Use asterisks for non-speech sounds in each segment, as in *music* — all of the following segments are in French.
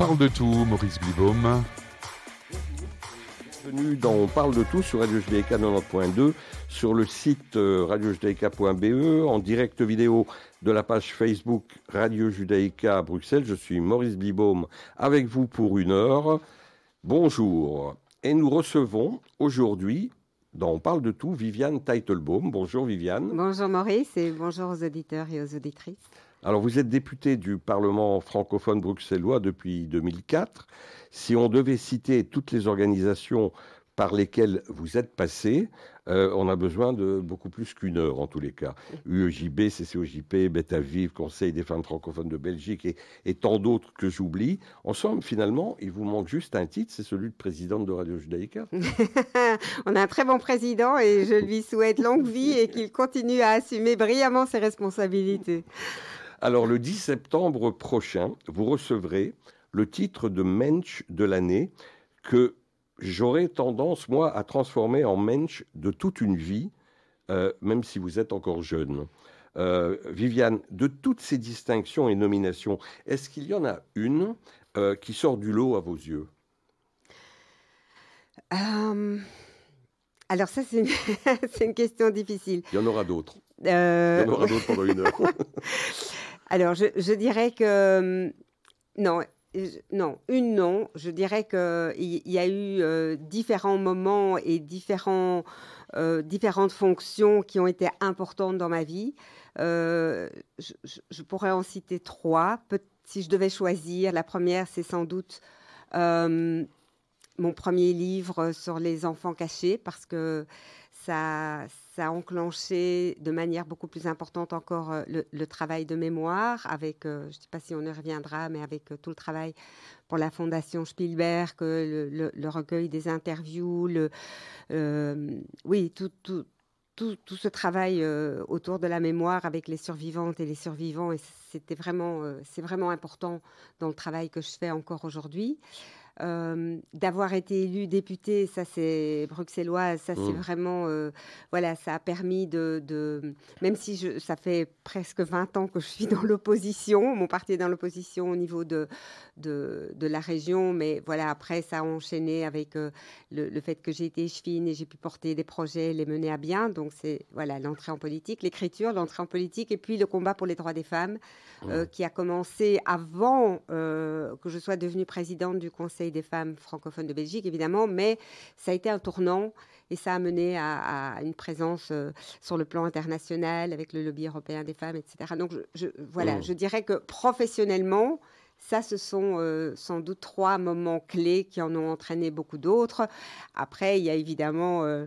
parle de tout, Maurice Blibaum. Bienvenue dans On parle de tout sur Radio Judaïka 90.2, sur le site euh, radiojudaïka.be, en direct vidéo de la page Facebook Radio Judaïka à Bruxelles. Je suis Maurice Blibaum avec vous pour une heure. Bonjour. Et nous recevons aujourd'hui, dans On parle de tout, Viviane Teitelbaum. Bonjour Viviane. Bonjour Maurice et bonjour aux auditeurs et aux auditrices. Alors vous êtes député du Parlement francophone bruxellois depuis 2004. Si on devait citer toutes les organisations par lesquelles vous êtes passé, euh, on a besoin de beaucoup plus qu'une heure en tous les cas. UEJB, CCOJP, Betaviv, Conseil des femmes francophones de Belgique et, et tant d'autres que j'oublie. En somme, finalement, il vous manque juste un titre, c'est celui de présidente de Radio Judaïka. *laughs* on a un très bon président et je lui souhaite longue vie et qu'il continue à assumer brillamment ses responsabilités. Alors, le 10 septembre prochain, vous recevrez le titre de Mensch de l'année que j'aurais tendance, moi, à transformer en Mensch de toute une vie, euh, même si vous êtes encore jeune. Euh, Viviane, de toutes ces distinctions et nominations, est-ce qu'il y en a une euh, qui sort du lot à vos yeux? Alors ça, c'est une... *laughs* une, question difficile. Il y en aura d'autres. Il y en aura d'autres pendant une heure. *laughs* Alors, je, dirais que hum, non, non, une non. Je dirais qu'il y, a eu euh, différents moments et différents, euh, différentes fonctions qui ont été importantes dans ma vie. Euh, je, pourrais en citer trois. si je devais choisir, la première, c'est sans doute mon premier livre sur les enfants cachés, parce que ça, ça a enclenché de manière beaucoup plus importante encore euh, le, travail de mémoire, avec, euh, je ne sais pas si on y reviendra, mais avec euh, tout le travail pour la Fondation Spielberg, le, recueil des interviews, oui, tout, tout, tout, tout, ce travail autour de la mémoire avec les survivantes et les survivants, c'était vraiment, c'est vraiment important dans le travail que je fais encore aujourd'hui. Euh, d'avoir été élu député, ça c'est bruxellois, ça c'est mmh. vraiment, euh, voilà, ça a permis de, même si je, ça fait presque 20 ans que je suis dans l'opposition, mon parti est dans l'opposition au niveau de, de, la région, mais voilà, après ça a enchaîné avec euh, le, fait que j'ai été échevine et j'ai pu porter des projets, les mener à bien, donc c'est, voilà, l'entrée en politique, l'écriture, l'entrée en politique, et puis le combat pour les droits des femmes, mmh. qui a commencé avant que je sois devenue présidente du Conseil des femmes francophones de Belgique, évidemment, mais ça a été un tournant et ça a mené à, une présence euh, sur le plan international avec le lobby européen des femmes, etc. Donc, je, voilà, mmh. je dirais que professionnellement, ça, ce sont euh, sans doute trois moments clés qui en ont entraîné beaucoup d'autres. Après, il y a évidemment... Euh,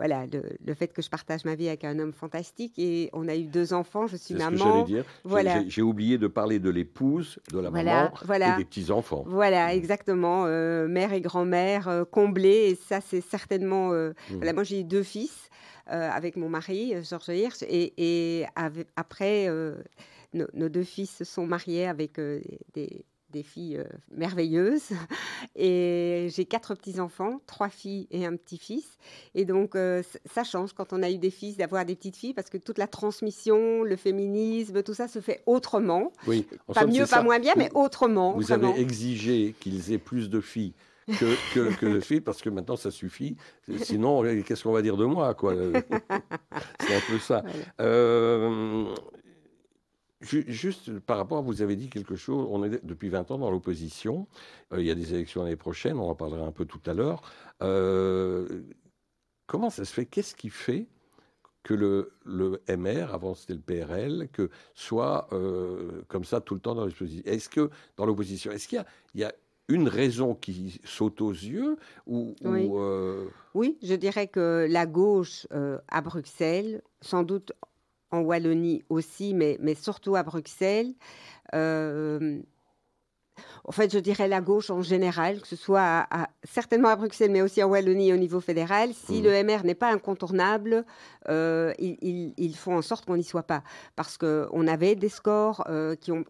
voilà, le, fait que je partage ma vie avec un homme fantastique et on a eu deux enfants, je suis maman. Ce que dire. Voilà. J'ai oublié de parler de l'épouse, de la maman et des petits-enfants. Voilà, mmh. exactement. Euh, mère et grand-mère euh, comblées et ça c'est certainement... Euh, mmh. voilà, moi j'ai eu deux fils avec mon mari, Georges Hirsch, et, et après... Nos, deux fils se sont mariés avec des, des filles euh, merveilleuses. *laughs* Et j'ai quatre petits-enfants, trois filles et un petit-fils. Et donc, euh, ça change quand on a eu des fils d'avoir des petites filles parce que toute la transmission, le féminisme, tout ça se fait autrement. Oui, pas mieux, pas moins bien, mais autrement. Vous avez exigé qu'ils aient plus de filles. Que, que, de filles, parce que maintenant ça suffit. Sinon, qu'est-ce qu'on va dire de moi quoi? *laughs* C'est un peu ça. Euh, Juste par rapport, à, vous avez dit quelque chose, on est depuis 20 ans dans l'opposition, euh, il y a des élections l'année prochaine, on en parlera un peu tout à l'heure. Euh, comment ça se fait? Qu'est-ce qui fait que le, le, MR, avant c'était le PRL, que soit euh, comme ça tout le temps dans l'opposition Est-ce que dans l'opposition, est-ce qu'il y a, il y a une raison qui saute aux yeux ou, oui. oui. je dirais que la gauche à Bruxelles, sans doute en Wallonie aussi, mais, surtout à Bruxelles. Euh, en fait, je dirais la gauche en général, que ce soit certainement à Bruxelles, mais aussi en Wallonie au niveau fédéral. Si mmh. le MR n'est pas incontournable, euh, ils, font en sorte qu'on n'y soit pas. Parce qu'on avait des scores euh, qui ont,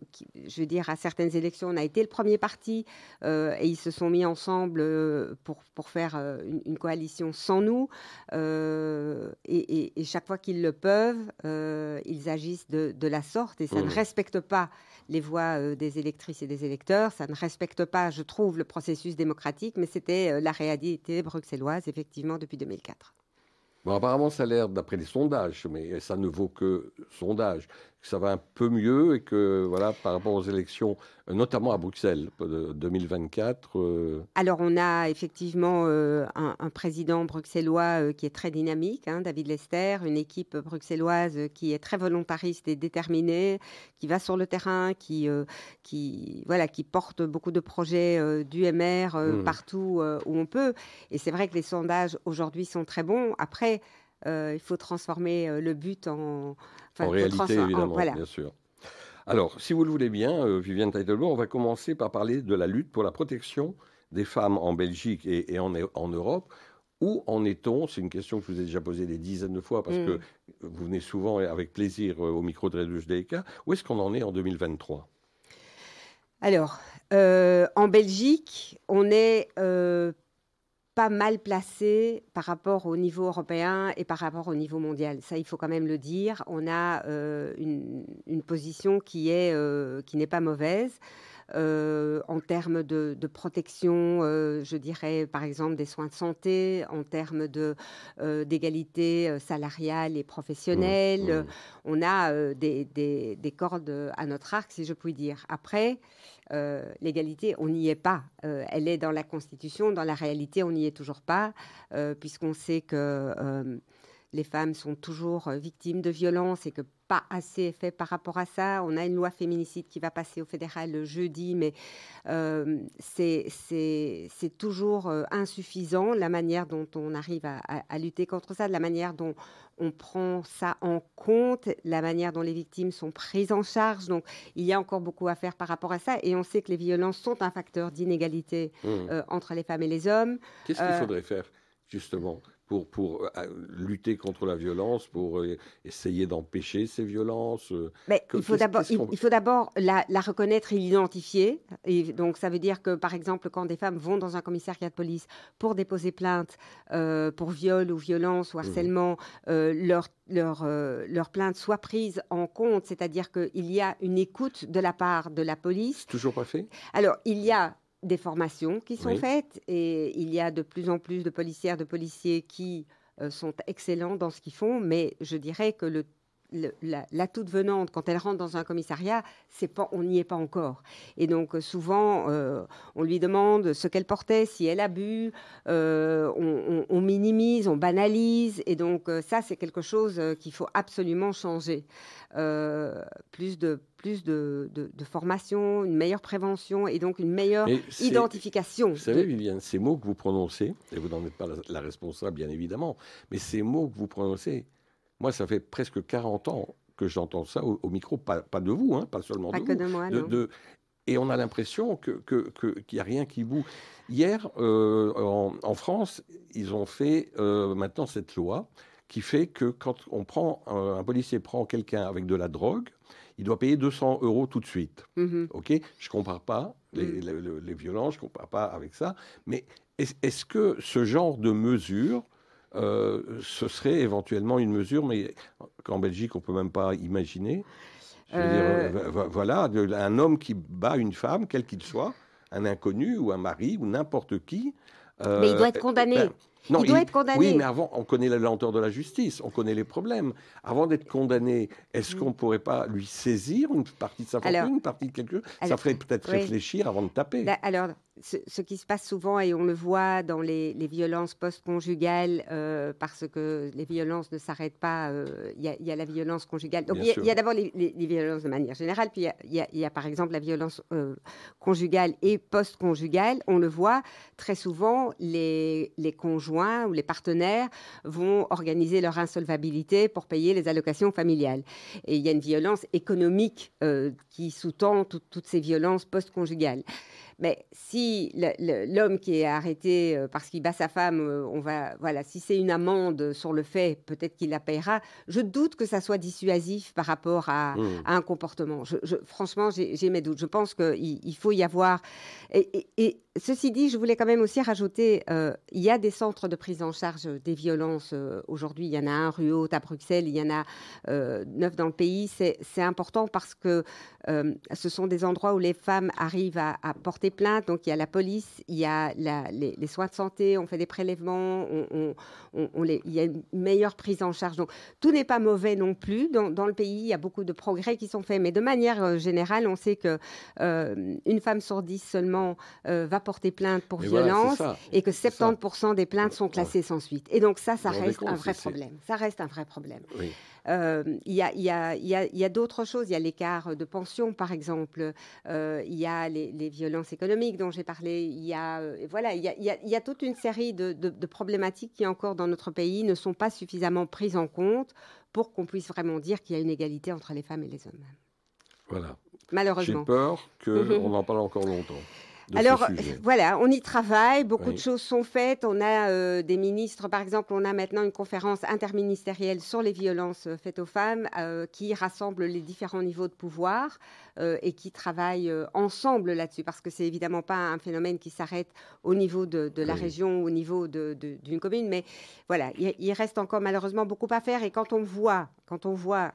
je veux dire, à certaines élections, on a été le premier parti euh, et ils se sont mis ensemble pour, pour faire une, coalition sans nous. Et, chaque fois qu'ils le peuvent, ils agissent de, de, la sorte et ça ne mmh. respecte pas les voix des électrices et des électeurs. Ça ne respecte pas, je trouve, le processus démocratique, mais c'était la réalité bruxelloise, effectivement, depuis 2004. Bon, apparemment, ça a l'air, d'après les sondages, mais ça ne vaut que sondage, que ça va un peu mieux et que, voilà, par rapport aux élections, euh, notamment à Bruxelles, 2024. Euh, Alors, on a effectivement euh, un, président bruxellois qui est très dynamique, hein, David Lester, une équipe bruxelloise qui est très volontariste et déterminée, qui va sur le terrain, qui, qui, voilà, qui porte beaucoup de projets d'UMR mmh. partout où on peut. Et c'est vrai que les sondages aujourd'hui sont très bons. Après, euh, il faut transformer euh, le but en... en réalité, évidemment, bien sûr. Alors, si vous le voulez bien, euh, Viviane Teitelbaum, on va commencer par parler de la lutte pour la protection des femmes en Belgique et, en, en, Europe. Où en est-on? C'est une question que je vous ai déjà posée des dizaines de fois parce que mm. vous venez souvent avec plaisir au micro de Radio DEK. Où est-ce qu'on en est en 2023 Alors, en Belgique, on est pas mal placé par rapport au niveau européen et par rapport au niveau mondial. Ça, il faut quand même le dire. On a euh, une, position qui est euh, qui n'est pas mauvaise. Euh, en termes de, protection, je dirais par exemple des soins de santé, en termes de d'égalité salariale et professionnelle. Mmh, mmh. On a des, des, des, cordes à notre arc, si je puis dire. Après, euh, l'égalité, on n'y est pas. Euh, elle est dans la Constitution, dans la réalité, on n'y est toujours pas, euh, puisqu'on sait que les femmes sont toujours victimes de violences et que pas assez est fait par rapport à ça. On a une loi féminicide qui va passer au fédéral le jeudi, mais c'est toujours insuffisant la manière dont on arrive à, à, lutter contre ça, la manière dont on prend ça en compte, la manière dont les victimes sont prises en charge. Donc, il y a encore beaucoup à faire par rapport à ça. Et on sait que les violences sont un facteur d'inégalité mmh. euh, entre les femmes et les hommes. Qu'est-ce qu'il euh, faudrait faire, justement? Pour, pour euh, lutter contre la violence, pour euh, essayer d'empêcher ces violences euh, Mais il faut d'abord, il, faut d'abord la, reconnaître et l'identifier. Et donc, ça veut dire que, par exemple, quand des femmes vont dans un commissariat de police pour déposer plainte pour viol ou violence ou mmh. harcèlement, leur, leur, leur plainte soit prise en compte, c'est-à-dire qu'il y a une écoute de la part de la police. Toujours pas fait? Alors, il y a des formations qui sont faites et il y a de plus en plus de policières, de policiers qui euh, sont excellents dans ce qu'ils font, mais je dirais que le la, toute venante, quand elle rentre dans un commissariat, c'est pas, on n'y est pas encore. Et donc euh, souvent, euh, on lui demande ce qu'elle portait, si elle a bu, on, minimise, on banalise. Et donc ça, c'est quelque chose qu'il faut absolument changer. plus de plus de, formation, une meilleure prévention et donc une meilleure identification. Vous savez, Viviane, ces mots que vous prononcez, et vous n'en êtes pas la, responsable, bien évidemment, mais ces mots que vous prononcez, moi, ça fait presque 40 ans que j'entends ça au, micro, pas, de vous, hein, pas seulement de vous. De moi, non. et on a l'impression qu'il que, que, n'y a rien qui bouge. Hier, euh, en, France, ils ont fait euh, maintenant cette loi qui fait que quand on prend un policier prend quelqu'un avec de la drogue, il doit payer 200 euros tout de suite. Mm-hmm. Ok, je compare pas les, mm. les, violences, je compare pas avec ça. Mais est-ce que ce genre de mesure, euh, ce serait éventuellement une mesure, mais qu'en Belgique on peut même pas imaginer. Euh. Euh, voilà, un homme qui bat une femme, quel qu'il soit, un inconnu ou un mari ou n'importe qui. mais il doit être condamné. Ben, il doit être condamné. Oui, mais avant, on connaît la lenteur de la justice, on connaît les problèmes. Avant d'être condamné, est-ce qu'on ne pourrait pas lui saisir une partie de sa fortune, une partie de quelque chose? Ça ferait peut-être réfléchir avant de taper. alors, ce, qui se passe souvent, et on le voit dans les, violences post-conjugales, euh, parce que les violences ne s'arrêtent pas, euh, il y, a la violence conjugale. Donc, il y a, d'abord les, violences de manière générale, puis il y, a par exemple la violence euh, conjugale et post-conjugale. On le voit très souvent, les, les conjoints ou les partenaires vont organiser leur insolvabilité pour payer les allocations familiales. Et il y a une violence économique qui sous-tend toutes ces violences post-conjugales. Mais si l'homme qui est arrêté euh, parce qu'il bat sa femme, euh, on va, voilà, si c'est une amende sur le fait, peut-être qu'il la payera. Je doute que ça soit dissuasif par rapport à, mmh. un comportement. Je, franchement, j'ai mes doutes. Je pense qu'il il faut y avoir. Et, ceci dit, je voulais quand même aussi rajouter, euh, il y a des centres de prise en charge des violences aujourd'hui. Il y en a un rue Haute à Bruxelles, il y en a neuf dans le pays. C'est important parce que ce sont des endroits où les femmes arrivent à, à porter plaintes. Donc, il y a la police, il y a les, soins de santé, on fait des prélèvements, on, il y a une meilleure prise en charge. Donc, tout n'est pas mauvais non plus. Dans, le pays, il y a beaucoup de progrès qui sont faits. Mais de manière euh, générale, on sait que euh, une femme sur dix seulement euh, va porter plainte pour violence et que 70% des plaintes sont classées sans suite. Et donc, ça, ça reste un vrai problème. Ça reste un vrai problème. Il y a, d'autres choses. Il y a l'écart de pension, par exemple. il y a les, les violences économique dont j'ai parlé. Il y a, euh, voilà, il y a, toute une série de, problématiques qui encore dans notre pays ne sont pas suffisamment prises en compte pour qu'on puisse vraiment dire qu'il y a une égalité entre les femmes et les hommes. Voilà. Malheureusement. J'ai peur qu'on *laughs* en parle encore longtemps. Alors voilà, on y travaille, beaucoup de choses sont faites. On a euh, des ministres, par exemple, on a maintenant une conférence interministérielle sur les violences euh, faites aux femmes euh, qui rassemble les différents niveaux de pouvoir et qui travaille ensemble là-dessus, parce que c'est évidemment pas un phénomène qui s'arrête au niveau de, la région, au niveau d'une commune, mais voilà, il, il, reste encore malheureusement beaucoup à faire. Et quand on voit, quand on voit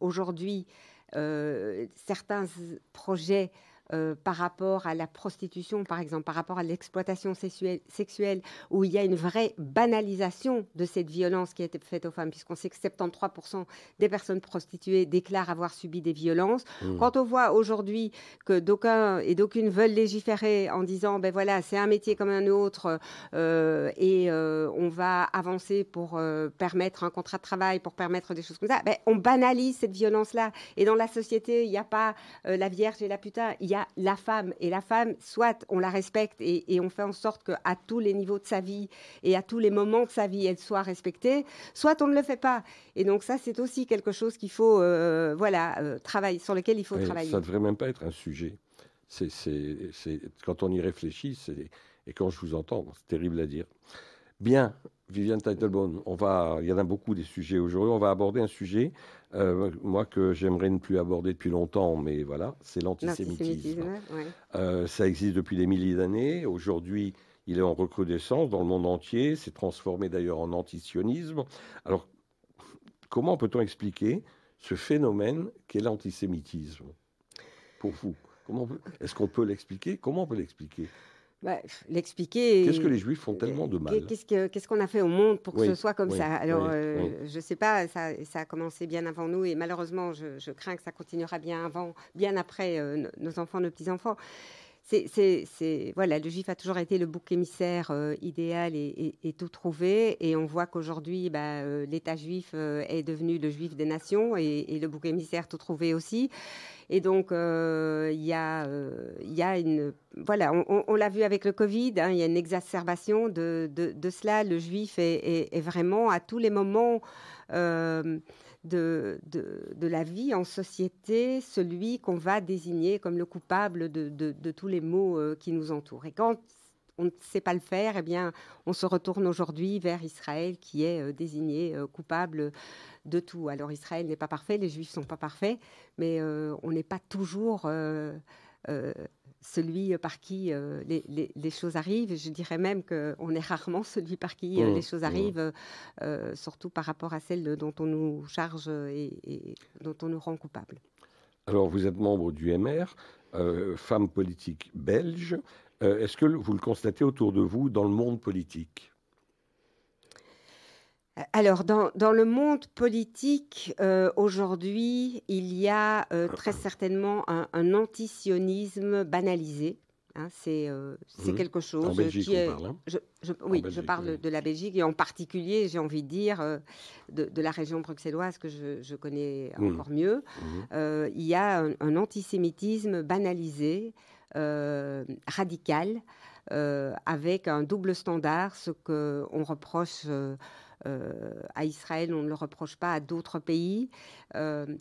aujourd'hui certains projets euh, par rapport à la prostitution, par exemple, par rapport à l'exploitation sexuelle, où il y a une vraie banalisation de cette violence qui a été faite aux femmes, puisqu'on sait que 73% des personnes prostituées déclarent avoir subi des violences. Mmh. Quand on voit aujourd'hui que d'aucuns et d'aucunes veulent légiférer en disant, ben voilà, c'est un métier comme un autre, euh, et euh, on va avancer pour permettre un contrat de travail, pour permettre des choses comme ça, ben, on banalise cette violence-là. Et dans la société, il n'y a pas la vierge et la putain, il y a la femme. Et la femme, soit on la respecte et, on fait en sorte qu'à tous les niveaux de sa vie et à tous les moments de sa vie, elle soit respectée, soit on ne le fait pas. Et donc ça, c'est aussi quelque chose qu'il faut, euh, voilà, euh, travailler, sur lequel il faut travailler. Ça ne devrait même pas être un sujet. C'est, quand on y réfléchit, et quand je vous entends, c'est terrible à dire. Bien, Viviane Teitelbaum, on va, il y en a beaucoup des sujets aujourd'hui. On va aborder un sujet, euh, moi, que j'aimerais ne plus aborder depuis longtemps, mais voilà, c'est l'antisémitisme. Euh, ça existe depuis des milliers d'années. Aujourd'hui, il est en recrudescence dans le monde entier. C'est transformé d'ailleurs en antisionisme. Alors, comment peut-on expliquer ce phénomène qu'est l'antisémitisme? Pour vous Est-ce qu'on peut l'expliquer? Comment on peut l'expliquer? Bah, l'expliquer. Qu'est-ce que les Juifs font tellement de mal Qu'est-ce qu'on a fait au monde pour que ce soit comme ça? Alors, euh, je ne sais pas, ça, ça, a commencé bien avant nous et malheureusement, je, crains que ça continuera bien avant, bien après euh, nos enfants, nos petits-enfants. C'est, voilà, le juif a toujours été le bouc émissaire euh, idéal et, tout trouvé. Et on voit qu'aujourd'hui, bah, l'État juif est devenu le juif des nations et, le bouc émissaire tout trouvé aussi. Et donc, euh, il y, a, euh, y a une. Voilà, on, l'a vu avec le Covid, hein, il y a une exacerbation de, de, cela. Le juif est, vraiment à tous les moments. Euh, de, de, la vie en société, celui qu'on va désigner comme le coupable de, de tous les maux qui nous entourent. Et quand on ne sait pas le faire, eh bien, on se retourne aujourd'hui vers Israël qui est désigné coupable de tout. Alors Israël n'est pas parfait, les Juifs sont pas parfaits, mais euh, on n'est pas toujours euh, euh, celui par qui les, choses arrivent. Je dirais même qu'on est rarement celui par qui mmh, les choses mmh. arrivent, surtout par rapport à celles dont on nous charge et, dont on nous rend coupable. Alors vous êtes membre du MR, femme politique belge. Est-ce que vous le constatez autour de vous dans le monde politique? Alors, dans, le monde politique, euh, aujourd'hui, il y a euh, très certainement un, antisionisme banalisé. Hein, c'est euh, mmh. quelque chose en Belgique, qui est. On parle, hein. oui, je parle de, la Belgique et en particulier, j'ai envie de dire, de, la région bruxelloise que je, connais mmh. encore mieux. Mmh. il y a un, antisémitisme banalisé, radical, avec un double standard, ce qu'on reproche à Israël, on ne le reproche pas à d'autres pays.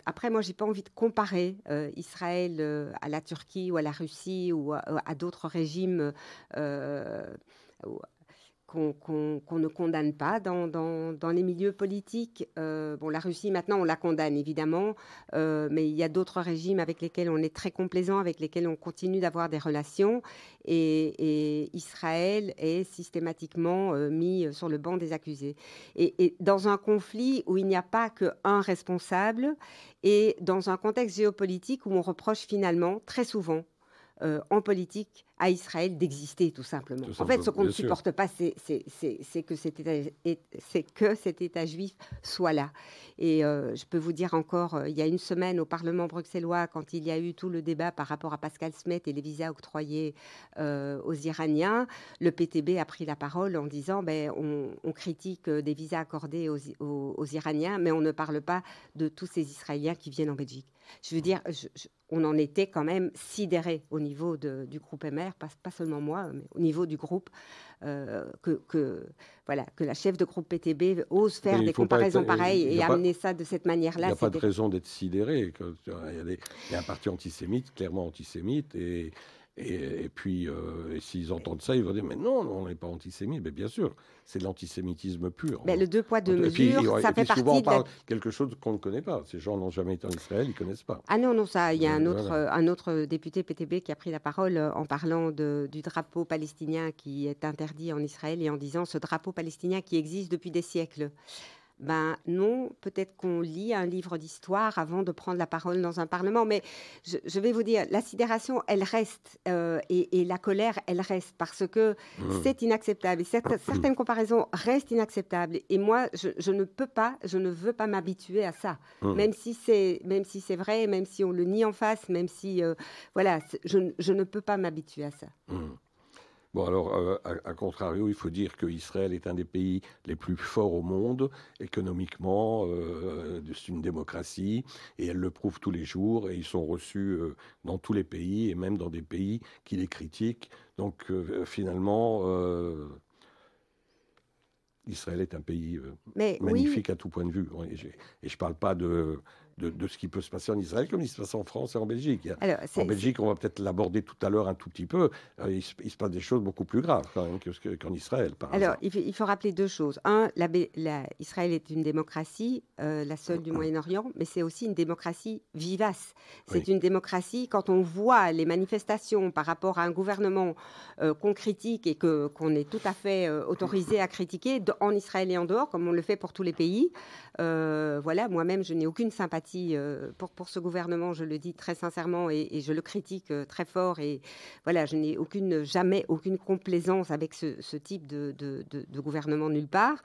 après, moi, j'ai pas envie de comparer Israël à la Turquie ou à la Russie ou à, d'autres régimes qu'on ne condamne pas dans, les milieux politiques. Euh, bon, la Russie, maintenant, on la condamne, évidemment, euh, mais il y a d'autres régimes avec lesquels on est très complaisant, avec lesquels on continue d'avoir des relations, et, Israël est systématiquement euh, mis sur le banc des accusés. Et, et dans un conflit où il n'y a pas qu'un responsable, et dans un contexte géopolitique où on reproche finalement, très souvent, euh, en politique à Israël d'exister, tout simplement. en fait, ce qu'on ne supporte pas, c'est que, cet état, juif soit là. Et euh, je peux vous dire encore, euh, il y a une semaine au Parlement bruxellois, quand il y a eu tout le débat par rapport à Pascal Smet et les visas octroyés aux Iraniens, le PTB a pris la parole en disant ben, on, critique des visas accordés aux, Iraniens, mais on ne parle pas de tous ces Israéliens qui viennent en Belgique. Je veux dire, on en était quand même sidéré au niveau du groupe MR, pas, seulement moi, mais au niveau du groupe, euh, que, voilà, que la chef de groupe PTB ose faire des comparaisons pareilles et amener ça de cette manière-là. Il n'y a pas de raison d'être sidéré. Il y, a un parti antisémite, clairement antisémite, et et, puis, euh, s'ils entendent ça, ils vont dire Mais non, on n'est pas antisémite. Mais bien sûr, c'est de l'antisémitisme pur. Mais le deux poids, deux mesures, ça fait partie. Souvent, on parle quelque chose qu'on ne connaît pas. Ces gens n'ont jamais été en Israël, ils ne connaissent pas. Ah non, non, ça. Il y a un, autre, un autre député PTB qui a pris la parole euh, en parlant de, du drapeau palestinien qui est interdit en Israël et en disant Ce drapeau palestinien qui existe depuis des siècles. Ben non, peut-être qu'on lit un livre d'histoire avant de prendre la parole dans un parlement, mais je, vais vous dire, la sidération, elle reste, euh, et, la colère, elle reste, parce que mmh. c'est inacceptable. Et *clears throat* certaines comparaisons restent inacceptables. Et moi, je, ne peux pas, je ne veux pas m'habituer à ça, mmh. même si c'est, même si c'est vrai, même si on le nie en face, même si, euh, voilà, je, ne peux pas m'habituer à ça. Mmh. Bon, alors, euh, à, contrario, il faut dire qu'Israël est un des pays les plus forts au monde, économiquement, euh, c'est une démocratie, et elle le prouve tous les jours, et ils sont reçus euh, dans tous les pays, et même dans des pays qui les critiquent. Donc, finalement, Israël est un pays magnifique à tout point de vue. Et je ne parle pas de de, ce qui peut se passer en Israël comme il se passe en France et en Belgique. en Belgique, on va peut-être l'aborder tout à l'heure un tout petit peu. Euh, il, se, passe des choses beaucoup plus graves quand même qu'en Israël. Par Alors, il faut, rappeler deux choses. Un, la, Israël est une démocratie, euh, la seule du Moyen-Orient, mais c'est aussi une démocratie vivace. C'est une démocratie, quand on voit les manifestations par rapport à un gouvernement euh, qu'on critique et que, qu'on est tout à fait autorisé à critiquer en Israël et en dehors, comme on le fait pour tous les pays. voilà, moi-même, je n'ai aucune sympathie euh, pour, pour ce gouvernement, je le dis très sincèrement et, je le critique euh, très fort. Et voilà, je n'ai aucune, jamais aucune complaisance avec ce, type de, de, gouvernement nulle part.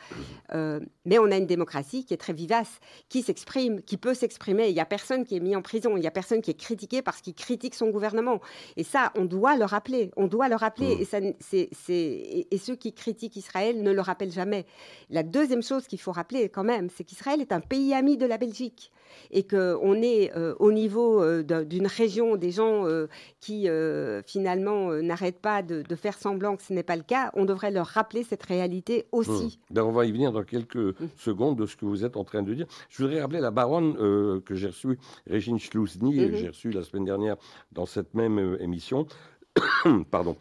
Euh, mais on a une démocratie qui est très vivace, qui s'exprime, qui peut s'exprimer. Il n'y a personne qui est mis en prison, il n'y a personne qui est critiqué parce qu'il critique son gouvernement. Et ça, on doit le rappeler. On doit le rappeler. Mmh. Et, ça, c'est, c'est, et ceux qui critiquent Israël ne le rappellent jamais. La deuxième chose qu'il faut rappeler quand même, c'est qu'Israël est un pays ami de la Belgique et qu'on est euh, au niveau euh, d'une région des gens euh, qui finalement n'arrêtent pas de, faire semblant que ce n'est pas le cas, on devrait leur rappeler cette réalité aussi. Mmh. Ben, on va y venir dans quelques mmh. secondes de ce que vous êtes en train de dire. Je voudrais rappeler la baronne que j'ai reçue, Régine Schlusny, mmh. j'ai reçue la semaine dernière dans cette même émission. *coughs* Pardon.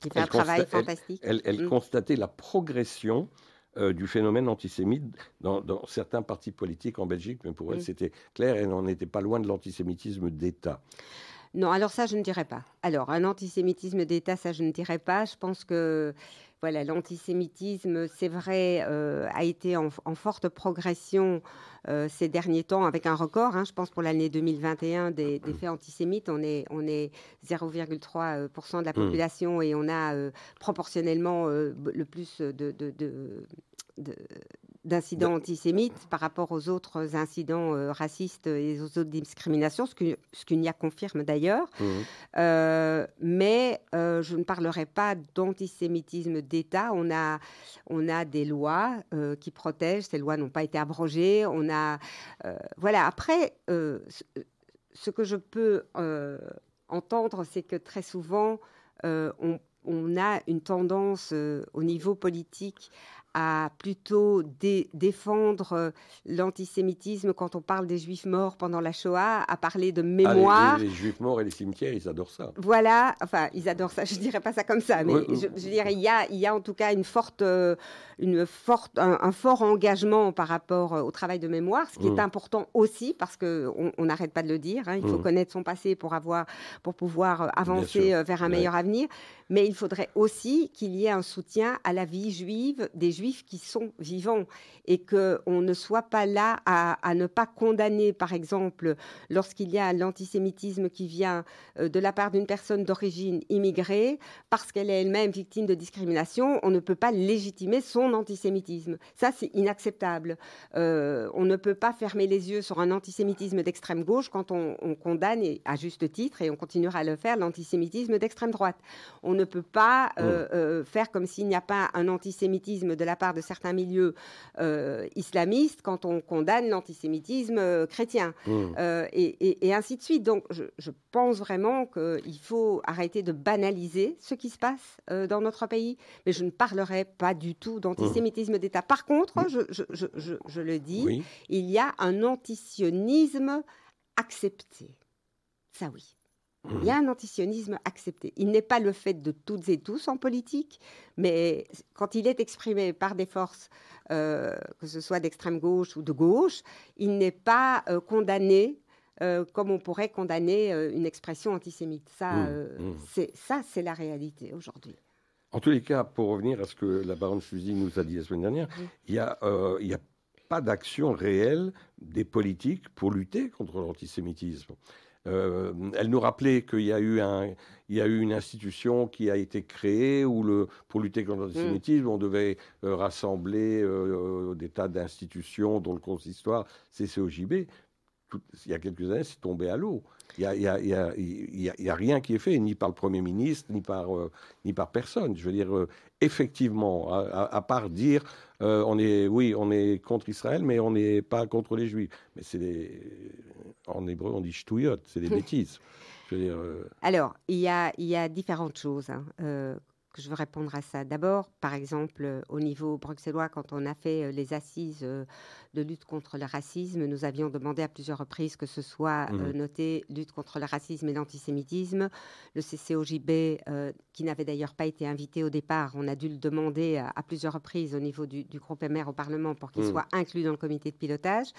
Qui fait un travail fantastique. Elle, constatait la progression euh, du phénomène antisémite dans, certains partis politiques en Belgique, mais pour elle c'était clair, elle n'en était pas loin de l'antisémitisme d'État. Non, alors ça, je ne dirais pas. Alors, un antisémitisme d'État, ça, je ne dirais pas. Je pense que voilà, l'antisémitisme, c'est vrai, euh, a été en, forte progression euh, ces derniers temps avec un record. Hein, je pense pour l'année 2021 des, faits antisémites, on est, on est 0,3% de la mmh. population et on a euh, proportionnellement le plus de d'incidents antisémites par rapport aux autres incidents euh, racistes et aux autres discriminations, ce que ce confirme d'ailleurs. Mmh. Euh, mais euh, je ne parlerai pas d'antisémitisme d'État. On a, on a des lois qui protègent. Ces lois n'ont pas été abrogées. On a, voilà. Après, ce que je peux entendre, c'est que très souvent, on, on, a une tendance au niveau politique à plutôt défendre euh, l'antisémitisme quand on parle des juifs morts pendant la Shoah, à parler de ah, mémoire. les, juifs morts et les cimetières, ils adorent ça. Voilà, enfin, ils adorent ça, *laughs* je dirais pas ça comme ça, mais je, dirais, il y a, il y a en tout cas une forte, euh, une forte, un, fort engagement par rapport euh, au travail de mémoire, ce qui est mmh. important aussi, parce qu'on n'arrête pas de le dire, hein, il faut mmh. connaître son passé pour, avoir, pour pouvoir avancer vers un meilleur avenir, mais il faudrait aussi qu'il y ait un soutien à la vie juive des juifs qui sont vivants et qu'on ne soit pas là à, ne pas condamner, par exemple, lorsqu'il y a l'antisémitisme qui vient euh, de la part d'une personne d'origine immigrée, parce qu'elle est elle-même victime de discrimination, on ne peut pas légitimer son antisémitisme. Ça, c'est inacceptable. Euh, on ne peut pas fermer les yeux sur un antisémitisme d'extrême gauche quand on, condamne, et à juste titre, et on continuera à le faire, l'antisémitisme d'extrême droite. Peut pas euh, faire comme s'il n'y a pas un antisémitisme de la part de certains milieux euh, islamistes quand on condamne l'antisémitisme euh, chrétien, mmh. euh, et, ainsi de suite. Donc, je, pense vraiment qu'il faut arrêter de banaliser ce qui se passe dans notre pays, mais je ne parlerai pas du tout d'antisémitisme d'État. Par contre, mmh. je, le dis, il y a un antisionisme accepté. Ça oui. Il y a un antisionisme accepté. Il n'est pas le fait de toutes et tous en politique, mais quand il est exprimé par des forces, euh, que ce soit d'extrême gauche ou de gauche, il n'est pas euh, condamné euh, comme on pourrait condamner une expression antisémite. Ça, mmh, mmh. c'est ça, c'est la réalité aujourd'hui. En tous les cas, pour revenir à ce que la baronne Fusil nous a dit la semaine dernière, il n'y a, a pas d'action réelle des politiques pour lutter contre l'antisémitisme. Euh, elle nous rappelait qu'il y a eu un, il y a eu une institution qui a été créée où le, pour lutter contre l'antisémitisme, on devait euh, rassembler euh, des tas d'institutions dont le consistoire CCOJB. Tout, il y a quelques années, c'est tombé à l'eau. Il n'y a, rien qui est fait, ni par le Premier ministre, ni par, ni par personne. Je veux dire, effectivement, à, part dire, on est, oui, on est contre Israël, mais on n'est pas contre les Juifs. Mais c'est en hébreu, on dit ch'touillot, c'est des *laughs* bêtises. Euh, Alors, il y a, il y a différentes choses hein, euh, que je veux répondre à ça. D'abord, par exemple, euh, au niveau bruxellois, quand on a fait les assises de lutte contre le racisme, nous avions demandé à plusieurs reprises que ce soit mmh. noté lutte contre le racisme et l'antisémitisme. Le CCOJB, qui n'avait d'ailleurs pas été invité au départ, on a dû le demander à, plusieurs reprises au niveau du, groupe MR au Parlement pour qu'il mmh. soit inclus dans le comité de pilotage.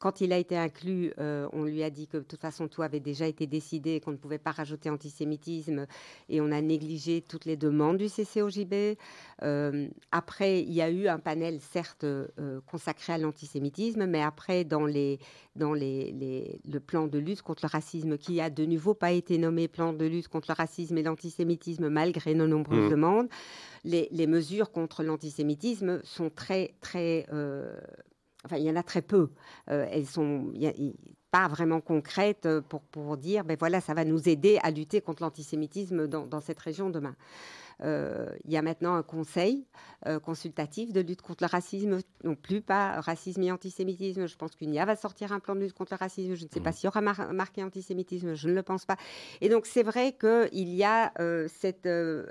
Quand il a été inclus, euh, on lui a dit que de toute façon tout avait déjà été décidé, qu'on ne pouvait pas rajouter antisémitisme, et on a négligé toutes les demandes du CCOJB. Euh, après, il y a eu un panel certes euh, consacré à l'antisémitisme, mais après dans les dans les, le plan de lutte contre le racisme, qui a de nouveau pas été nommé plan de lutte contre le racisme et l'antisémitisme malgré nos nombreuses mmh. demandes, les, les, mesures contre l'antisémitisme sont très très Enfin, il y en a très peu. Euh, elles sont pas vraiment concrètes pour, pour dire, ben voilà, ça va nous aider à lutter contre l'antisémitisme dans cette région demain. Euh, il y a maintenant un conseil euh, consultatif de lutte contre le racisme, non plus pas racisme et antisémitisme. Je pense qu'UNIA va sortir un plan de lutte contre le racisme. Je ne sais pas mmh. s'il y aura marqué antisémitisme, je ne le pense pas. Et donc c'est vrai qu'il y a euh, cette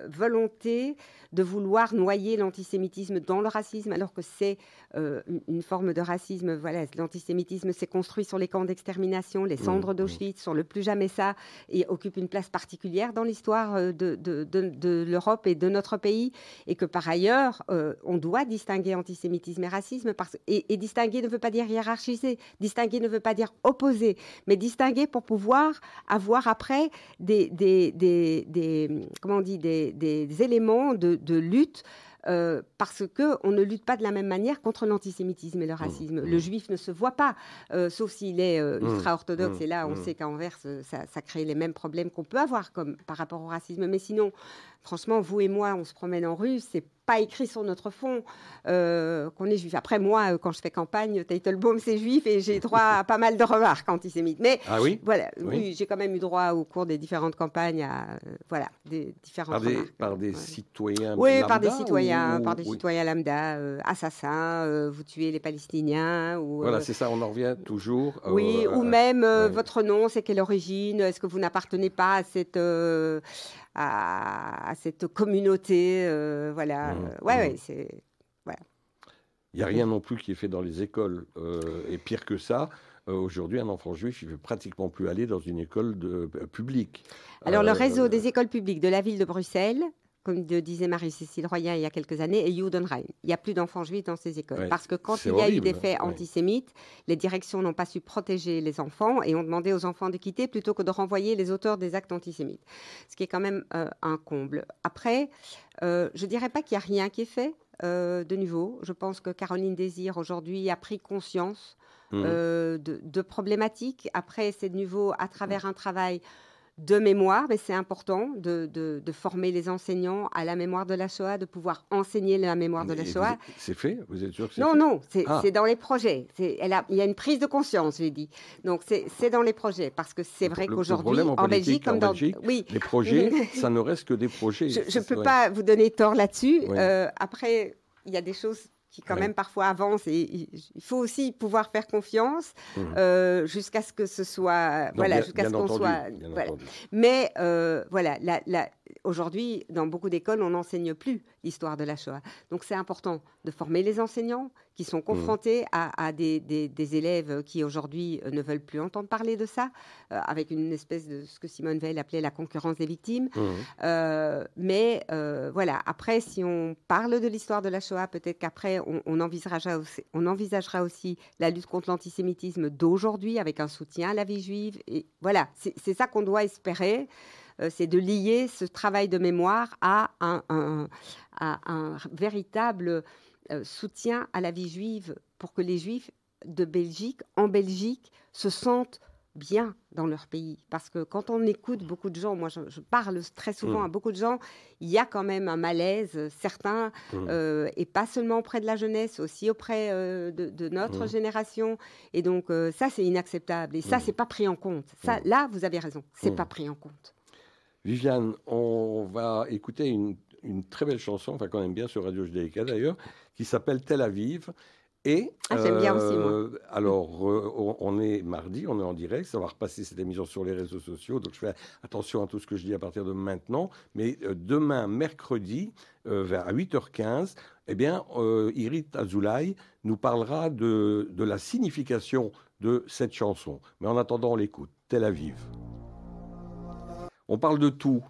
volonté de vouloir noyer l'antisémitisme dans le racisme, alors que c'est une forme de racisme. Voilà, l'antisémitisme s'est construit sur les camps d'extermination, les cendres d'Auschwitz, sur le plus jamais ça, et occupe une place particulière dans l'histoire de, de, de, de l'Europe et de notre pays, et que par ailleurs, euh, on doit distinguer antisémitisme et racisme, parce, et, distinguer ne veut pas dire hiérarchiser, distinguer ne veut pas dire opposer, mais distinguer pour pouvoir avoir après des, des, des, comment on dit, des, des éléments de, de lutte euh, parce qu'on ne lutte pas de la même manière contre l'antisémitisme et le mmh, racisme. Le mmh. juif ne se voit pas, euh, sauf s'il est euh, mmh, ultra-orthodoxe, et là on sait qu'à Anvers, ça, ça, crée les mêmes problèmes qu'on peut avoir comme, par rapport au racisme. Mais sinon, franchement, vous et moi, on se promène en rue, c'est pas écrit sur notre fond euh, qu'on est juif. Après, moi, euh, quand je fais campagne, Teitelbaum, c'est juif et j'ai droit à pas mal de remarques antisémites. Mais ah oui? voilà, oui, j'ai quand même eu droit au cours des différentes campagnes à euh, voilà, des différentes par remarques. Des, par des citoyens Oui, par des citoyens, par des citoyens lambda, assassins, vous tuez les Palestiniens. Ou, voilà, c'est ça, on en revient toujours. Oui, ou même votre nom, c'est quelle origine Est-ce que vous n'appartenez pas à cette à, cette communauté. Euh, voilà. Mmh, ouais, ouais, mmh. c'est. Voilà. Il n'y a rien non plus qui est fait dans les écoles. et pire que ça, aujourd'hui, un enfant juif, il ne veut pratiquement plus aller dans une école de, publique. Alors, le réseau des écoles publiques de la ville de Bruxelles comme disait Marie-Cécile Royan il y a quelques années, et Judenrein. Il n'y a plus d'enfants juifs dans ces écoles. parce que quand il y a eu des faits antisémites, les directions n'ont pas su protéger les enfants et ont demandé aux enfants de quitter plutôt que de renvoyer les auteurs des actes antisémites. Ce qui est quand même euh, un comble. Après, euh, je ne dirais pas qu'il n'y a rien qui est fait euh, de nouveau. Je pense que Caroline Désir, aujourd'hui, a pris conscience mmh. de, de, problématiques. Après, c'est de nouveau à travers un travail de mémoire, mais c'est important de, former les enseignants à la mémoire de la Shoah, de pouvoir enseigner la mémoire de la Shoah. C'est fait? Vous êtes sûr que c'est Non, fait? non, ah. c'est dans les projets. il y a une prise de conscience, j'ai dit. Donc c'est dans les projets, parce que c'est vrai qu'aujourd'hui, en, Belgique, comme dans... oui. les projets, *laughs* ça ne reste que des projets. Je ne peux pas vous donner tort là-dessus. Euh, après, il y a des choses qui quand même parfois avance et il faut aussi pouvoir faire confiance mmh. euh, jusqu'à ce que ce soit voilà jusqu'à ce qu'on soit mais euh, voilà aujourd'hui dans beaucoup d'écoles on n'enseigne plus l'histoire de la Shoah donc c'est important de former les enseignants qui sont mmh. confrontés à, des, élèves qui aujourd'hui euh, ne veulent plus entendre parler de ça, euh, avec une espèce de ce que Simone Veil appelait la concurrence des victimes. Mmh. Euh, mais voilà, après, si on parle de l'histoire de la Shoah, peut-être qu'après, on, envisagera aussi, on envisagera aussi la lutte contre l'antisémitisme d'aujourd'hui, avec un soutien à la vie juive. Et voilà, c'est ça qu'on doit espérer c'est de lier ce travail de mémoire à un, à un véritable euh, soutien à la vie juive pour que les juifs de Belgique, en Belgique, se sentent bien dans leur pays. Parce que quand on écoute beaucoup de gens, moi je, parle très souvent mm. à beaucoup de gens, il y a quand même un malaise certain, mm. euh, et pas seulement auprès de la jeunesse, aussi auprès euh, de, notre mm. génération. Et donc ça, c'est inacceptable. Et ça, c'est pas pris en compte. Ça, là, vous avez raison, c'est pas pris en compte. Viviane, on va écouter une une très belle chanson, enfin qu'on aime bien sur Radio Judéica d'ailleurs, qui s'appelle Tel Aviv. Et ah, j'aime bien aussi, moi. Euh, alors, euh, on est mardi, on est en direct, ça va repasser cette émission sur les réseaux sociaux, donc je fais attention à tout ce que je dis à partir de maintenant. Mais euh, demain, mercredi, vers 8h15, eh bien, Irit Azoulay nous parlera de, de la signification de cette chanson. Mais en attendant, on l'écoute. Tel Aviv. On parle de tout,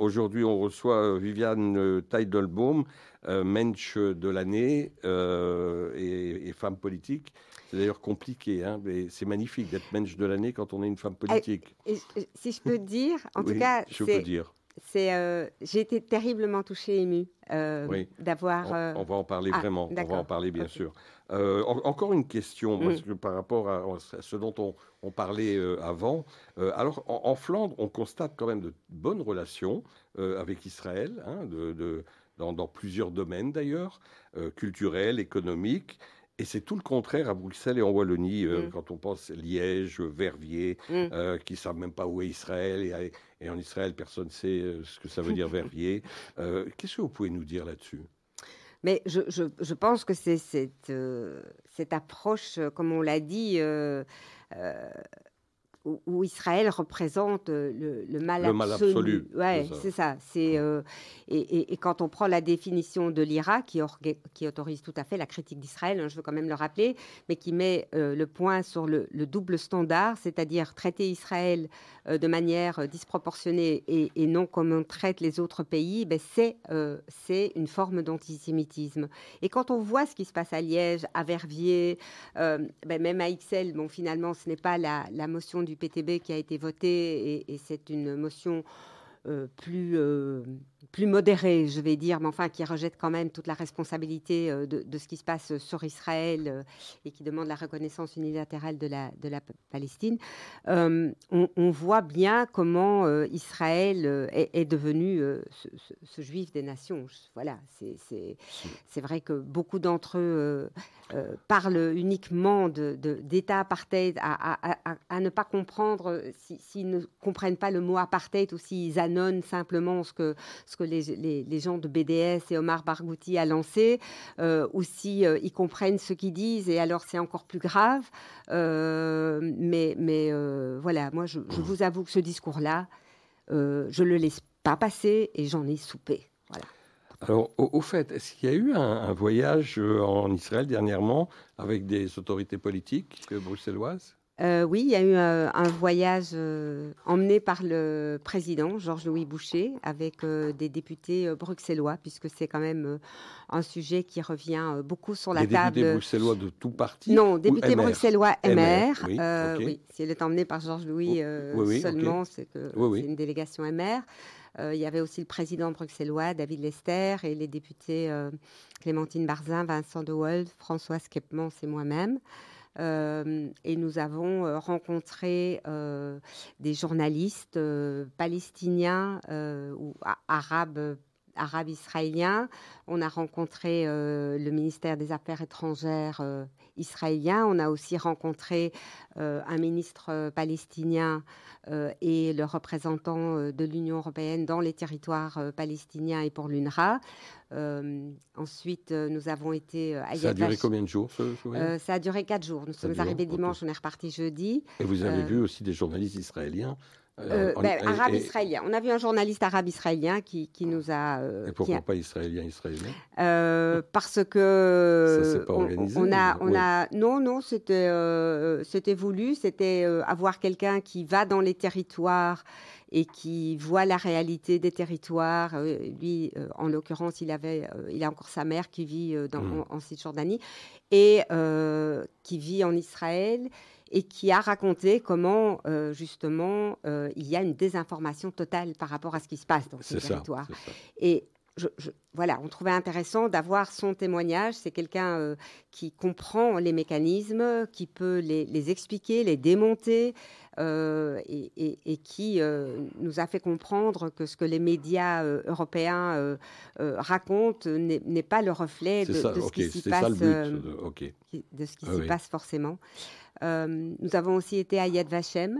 Aujourd'hui, on reçoit euh, Viviane euh, Teidelbaum, euh, mensch de l'année et, femme politique. C'est d'ailleurs compliqué, hein, mais c'est magnifique d'être mensch de l'année quand on est une femme politique. si je peux dire, en tout cas, je peux dire. C'est, j'ai été terriblement touchée, émue d'avoir. On, va en parler ah, vraiment. On va en parler bien sûr. Euh, encore une question, parce que par rapport à, ce dont on, parlait euh, avant. Euh, alors, en, Flandre, on constate quand même de bonnes relations avec Israël, hein, de, dans, plusieurs domaines d'ailleurs, culturels, économiques. Et c'est tout le contraire à Bruxelles et en Wallonie, mm. quand on pense Liège, Verviers, mm. qui ne savent même pas où est Israël. Et, et en Israël, personne ne sait ce que ça veut dire *laughs* Verviers. Qu'est-ce que vous pouvez nous dire là-dessus? Mais je, je, je, pense que c'est cette, euh, cette, approche, comme on l'a dit, où, Israël représente euh, le, mal absolu. Ouais, c'est ça. C'est euh, et, quand on prend la définition de l'IRA, qui, qui, autorise tout à fait la critique d'Israël, hein, je veux quand même le rappeler, mais qui met euh, le point sur le, double standard, c'est-à-dire traiter Israël de manière disproportionnée et, non comme on traite les autres pays, ben c'est c'est une forme d'antisémitisme. Et quand on voit ce qui se passe à Liège, à Verviers, ben même à XL, bon finalement ce n'est pas la, la motion du du PTB qui a été votée et, c'est une motion plus, euh, plus modéré, je vais dire, mais enfin qui rejette quand même toute la responsabilité euh, de, ce qui se passe sur Israël et qui demande la reconnaissance unilatérale de la, Palestine, on, voit bien comment Israël est, devenu ce, juif des nations. Voilà, c'est vrai que beaucoup d'entre eux parlent uniquement d'État apartheid à, ne pas comprendre, s'ils ne comprennent pas le mot apartheid ou s'ils simplement ce que, ce que les, les, gens de BDS et Omar Barghouti a lancé, euh, ou si euh, ils comprennent ce qu'ils disent, et alors c'est encore plus grave. Euh, mais mais voilà, moi je, vous avoue que ce discours-là, je le laisse pas passer et j'en ai soupé. Alors, au, fait, est-ce qu'il y a eu un, voyage en Israël dernièrement avec des autorités politiques bruxelloises? Euh, oui, il y a eu euh, un voyage euh, emmené par le président Georges-Louis Boucher avec des députés bruxellois, puisque c'est quand même un sujet qui revient beaucoup sur la table. Des députés bruxellois de tout parti Non, députés bruxellois MR. oui, s'il est emmené par Georges-Louis seulement, c'est que c'est une délégation MR. il y avait aussi le président bruxellois, David Lester, et les députés Clémentine Barzin, Vincent De Wolf, Françoise Kepmans et moi-même. Euh, et nous avons euh, rencontré euh, des journalistes palestiniens ou arabes arabes israéliens. On a rencontré le ministère des Affaires étrangères israélien. On a aussi rencontré un ministre palestinien et le représentant de l'Union européenne dans les territoires palestiniens et pour l'UNRWA. Euh, ensuite, euh, nous avons été à Ça a duré combien de jours euh, Ça a duré quatre jours. Nous sommes arrivés dimanche, on est reparti jeudi. Et vous avez vu aussi des journalistes israéliens euh, ben, arabe israélien. On a vu un journaliste arabe israélien qui, qui nous a. et pourquoi pas israélien israélien Parce que. Ça s'est pas organisé. On, a, on a, non, non, c'était, c'était voulu. C'était avoir quelqu'un qui va dans les territoires et qui voit la réalité des territoires. Euh, lui, euh, en l'occurrence, il avait, euh, il a encore sa mère qui vit dans, mmh. en, Cisjordanie et qui vit en Israël et qui a raconté comment justement il y a une désinformation totale par rapport à ce qui se passe dans ces territoires. et je, voilà, on trouvait intéressant d'avoir son témoignage. C'est quelqu'un qui comprend les mécanismes, qui peut les, les expliquer, les démonter, euh, et, qui euh, nous a fait comprendre que ce que les médias euh, européens racontent n'est pas le reflet de, ce qui s'y passe, de, ce qui s'y passe forcément. nous avons aussi été à Yad Vashem.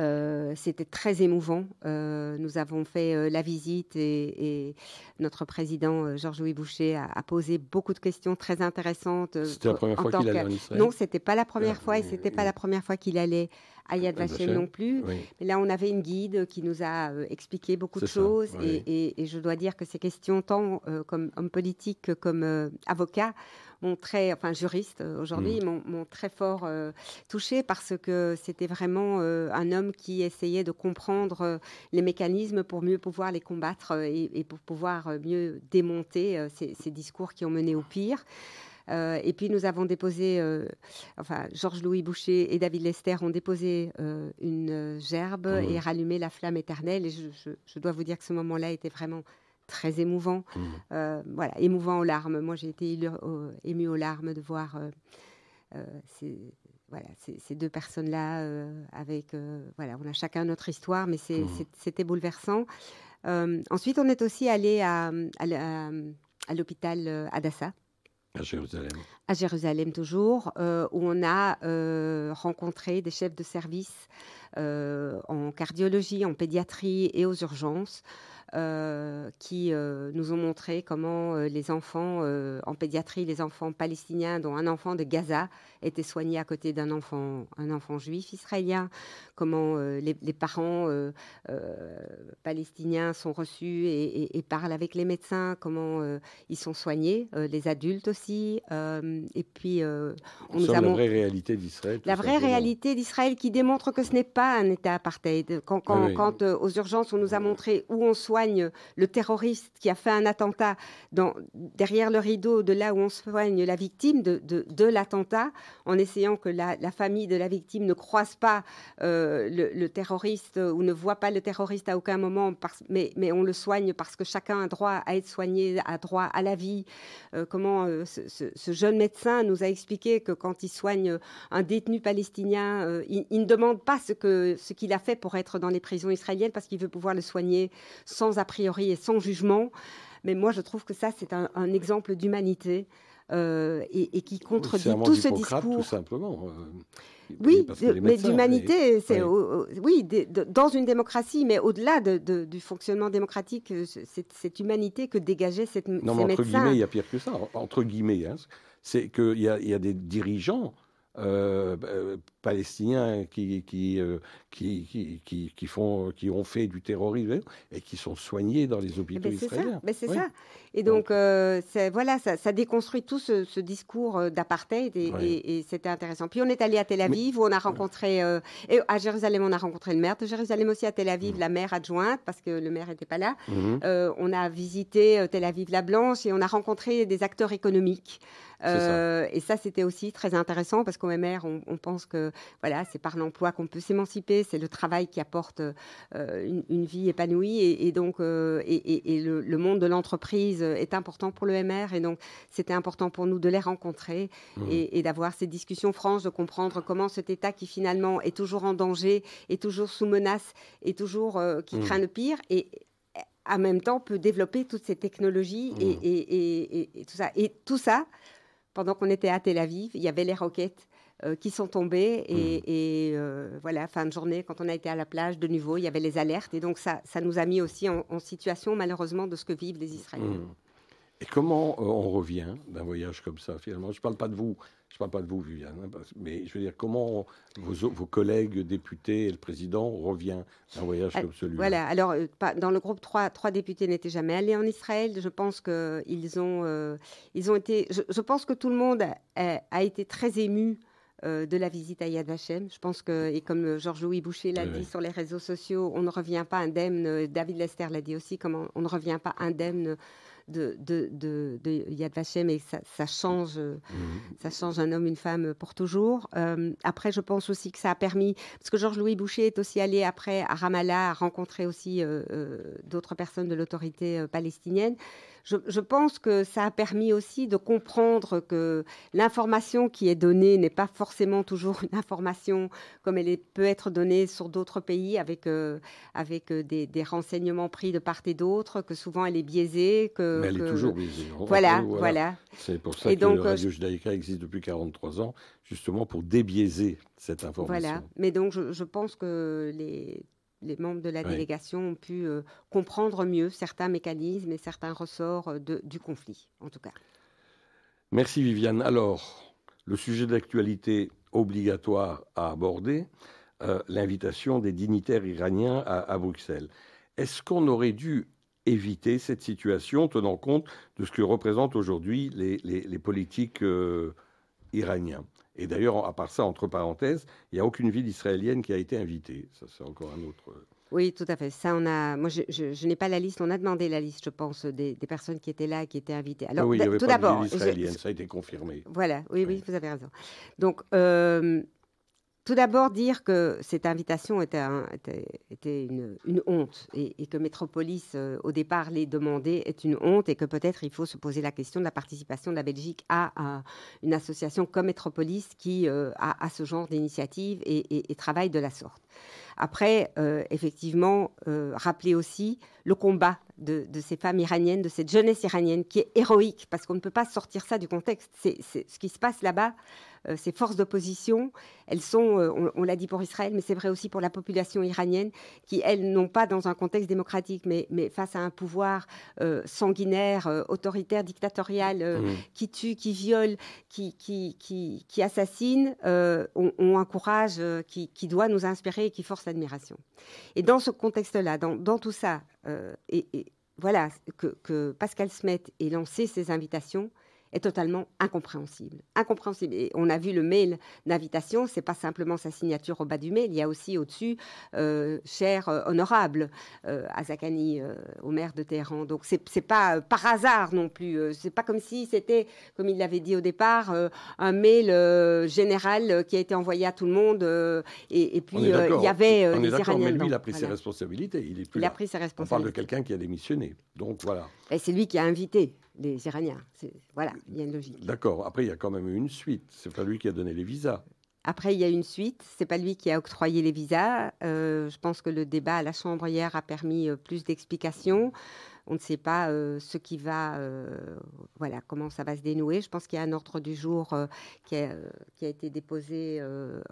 Euh, c'était très émouvant. Euh, nous avons fait euh, la visite et, notre président Georges-Louis Boucher a, posé beaucoup de questions très intéressantes. C'était la première fois qu'il allait en Israël Non, c'était pas la première ah, fois et c'était pas la première fois qu'il allait à Yad Vashem non plus. Mais là, on avait une guide qui nous a expliqué beaucoup de choses et, et, je dois dire que ces questions, tant comme homme politique que comme avocat, m'ont très, enfin juriste euh, aujourd'hui, mm. m'ont très fort euh, touché parce que c'était vraiment euh, un homme qui essayait de comprendre les mécanismes pour mieux pouvoir les combattre et, pour pouvoir mieux démonter ces, discours qui ont mené au pire. et puis nous avons déposé, enfin Georges-Louis Boucher et David Lester ont déposé une gerbe mm. et rallumé la flamme éternelle. Et je, je, dois vous dire que ce moment-là était vraiment très émouvant. Mmh. Euh, voilà, émouvant aux larmes. Moi, j'ai été émue aux larmes de voir euh, euh, ces, voilà, ces, deux personnes-là avec, voilà, on a chacun notre histoire, mais mmh. c'était bouleversant. ensuite, on est aussi allé à, à, l'hôpital Adassa. À Jérusalem. À Jérusalem toujours, où on a rencontré des chefs de service en cardiologie, en pédiatrie et aux urgences. Euh, qui euh, nous ont montré comment euh, les enfants en pédiatrie, les enfants palestiniens, dont un enfant de Gaza était soigné à côté d'un enfant, un enfant juif israélien, comment les, parents palestiniens sont reçus et, parlent avec les médecins, comment ils sont soignés, les adultes aussi, et puis on nous a la vraie réalité d'Israël. La vraie réalité d'Israël qui démontre que ce n'est pas un État apartheid. Quand, quand, quand aux urgences on nous a montré où on soit le terroriste qui a fait un attentat dans, derrière le rideau de là où on soigne la victime de, de, l'attentat, en essayant que la, famille de la victime ne croise pas euh, le, terroriste ou ne voit pas le terroriste à aucun moment, mais, on le soigne parce que chacun a droit à être soigné, a droit à la vie. Euh, comment euh, ce, jeune médecin nous a expliqué que quand il soigne un détenu palestinien, il, ne demande pas ce qu'il a fait pour être dans les prisons israéliennes parce qu'il veut pouvoir le soigner sans a priori et sans jugement. Mais moi, je trouve que ça, c'est un, exemple d'humanité euh, et, qui contredit tout ce discours. Tout simplement. Euh, oui, mais d'humanité, c'est oui, dans une démocratie, mais au-delà de, du fonctionnement démocratique, c'est cette humanité que dégageait cette non, mais entre guillemets, il y a pire que ça. Entre guillemets, hein, c'est qu'il y, y, a des dirigeants euh, euh, palestiniens qui, qui, euh, qui, qui, qui, font, qui ont fait du terrorisme et qui sont soignés dans les hôpitaux ben, israéliens. Ben, c'est ça. Et donc, voilà, ça, ça, déconstruit tout ce, discours d'apartheid et, c'était intéressant. Puis on est allé à Tel Aviv où on a rencontré, et à Jérusalem, on a rencontré le maire de Jérusalem aussi, à Tel Aviv, mm. la maire adjointe, parce que le maire n'était pas là. Mm-hmm. on a visité Tel Aviv la Blanche et on a rencontré des acteurs économiques. Euh, et ça, c'était aussi très intéressant parce qu'au MR, on, pense que voilà, c'est par l'emploi qu'on peut s'émanciper, c'est le travail qui apporte euh, une, vie épanouie. Et, donc, euh, et, le, monde de l'entreprise est important pour le MR. Et donc, c'était important pour nous de les rencontrer mmh. et, d'avoir ces discussions franches, de comprendre comment cet État qui finalement est toujours en danger, est toujours sous menace, est toujours qui mmh. craint le pire. Et, en même temps peut développer toutes ces technologies et, mmh. et, tout ça. Et tout ça, pendant qu'on était à Tel Aviv, il y avait les roquettes euh, qui sont tombées. Et, hmm. euh, voilà, fin de journée, quand on a été à la plage, de nouveau, il y avait les alertes. Et donc, ça, ça nous a mis aussi en, situation, malheureusement, de ce que vivent les Israéliens. Hmm. Et comment euh, on revient d'un voyage comme ça, finalement? Je ne parle pas de vous, je parle pas de vous, Viviane, hein, mais je veux dire, comment vos, vos, collègues députés et le président revient d'un voyage comme celui-là? Voilà, alors, dans le groupe, trois, trois députés n'étaient jamais allés en Israël. Je pense qu'ils ont, ils ont été. Je, pense que tout le monde a été très ému euh, de la visite à Yad Vashem. Je pense que, et comme Georges-Louis Boucher l'a dit sur les réseaux sociaux, on ne revient pas indemne, David Lester l'a dit aussi, comme on, ne revient pas indemne de, de, Yad Vashem et ça, change, mhm. ça change un homme, une femme pour toujours. Euh, après, je pense aussi que ça a permis, parce que Georges-Louis Boucher est aussi allé après à Ramallah, rencontrer aussi euh, d'autres personnes de l'autorité palestinienne je, pense que ça a permis aussi de comprendre que l'information qui est donnée n'est pas forcément toujours une information comme elle peut être donnée sur d'autres pays avec, euh, avec euh, des, renseignements pris de part et d'autre, que souvent elle est biaisée. Que, Mais elle est toujours biaisée. Voilà, voilà. C'est pour ça que donc, Radio Judaïka existe depuis 43 ans, justement pour débiaiser cette information. Voilà. Mais donc je, je pense que les les membres de la délégation ont pu euh, comprendre mieux certains mécanismes et certains ressorts euh, du conflit, en tout cas. Merci Viviane. Alors, le sujet d'actualité obligatoire à aborder, euh, l'invitation des dignitaires iraniens à, Bruxelles. Est-ce qu'on aurait dû éviter cette situation, tenant compte de ce que représentent aujourd'hui les, politiques iraniens? Et d'ailleurs, à part ça, entre parenthèses, il n'y a aucune ville israélienne qui a été invitée. Ça, c'est encore un autre. Euh, oui, tout à fait. Ça, on a. Moi, je, n'ai pas la liste. On a demandé la liste, je pense, des, personnes qui étaient là, qui étaient invitées. Alors, oui, il y avait tout d'abord, israélienne. Ça a été confirmé. Voilà. Oui, oui, vous avez raison. Donc, euh, tout d'abord, dire que cette invitation était, une, honte et, que Métropolis, euh, au départ, les demandait est une honte et que peut-être il faut se poser la question de la participation de la Belgique à, une association comme Métropolis qui euh, a, ce genre d'initiative et, travaille de la sorte. Après, euh, effectivement, rappeler aussi le combat de, ces femmes iraniennes, de cette jeunesse iranienne qui est héroïque, parce qu'on ne peut pas sortir ça du contexte. C'est ce qui se passe là-bas. Euh, ces forces d'opposition, elles sont, euh, on, l'a dit pour Israël, mais c'est vrai aussi pour la population iranienne, qui, elles, n'ont pas dans un contexte démocratique, mais, mais face à un pouvoir euh, sanguinaire, autoritaire, dictatorial, mmh. qui tue, qui viole, qui, qui, qui, qui assassine, ont, un courage qui, qui, doit nous inspirer et qui force Et dans ce contexte-là, dans, tout ça, et, et, voilà, que, que Pascal Smet ait lancé ces invitations, est totalement incompréhensible. Incompréhensible. Et on a vu le mail d'invitation, c'est pas simplement sa signature au bas du mail, il y a aussi au-dessus euh, cher euh, honorable euh, Azakani, au maire de Téhéran. Donc c'est n'est pas par hasard non plus. c'est pas comme si c'était, comme il l'avait dit au départ, un mail général qui a été envoyé à tout le monde. Et, puis il y avait on est d'accord, mais lui il a pris ses responsabilités. Il, est il a pris ses responsabilités. On parle de quelqu'un qui a démissionné. Donc voilà. Et c'est lui qui a invité les Iraniens. Voilà, il y a une logique. D'accord. Après, il y a quand même eu une suite. C'est pas lui qui a donné les visas. Après, il y a une suite. C'est pas lui qui a octroyé les visas. Euh, je pense que le débat à la Chambre hier a permis euh, plus d'explications. On ne sait pas ce qui va, voilà, comment ça va se dénouer. Je pense qu'il y a un ordre du jour qui a, qui, a, été déposé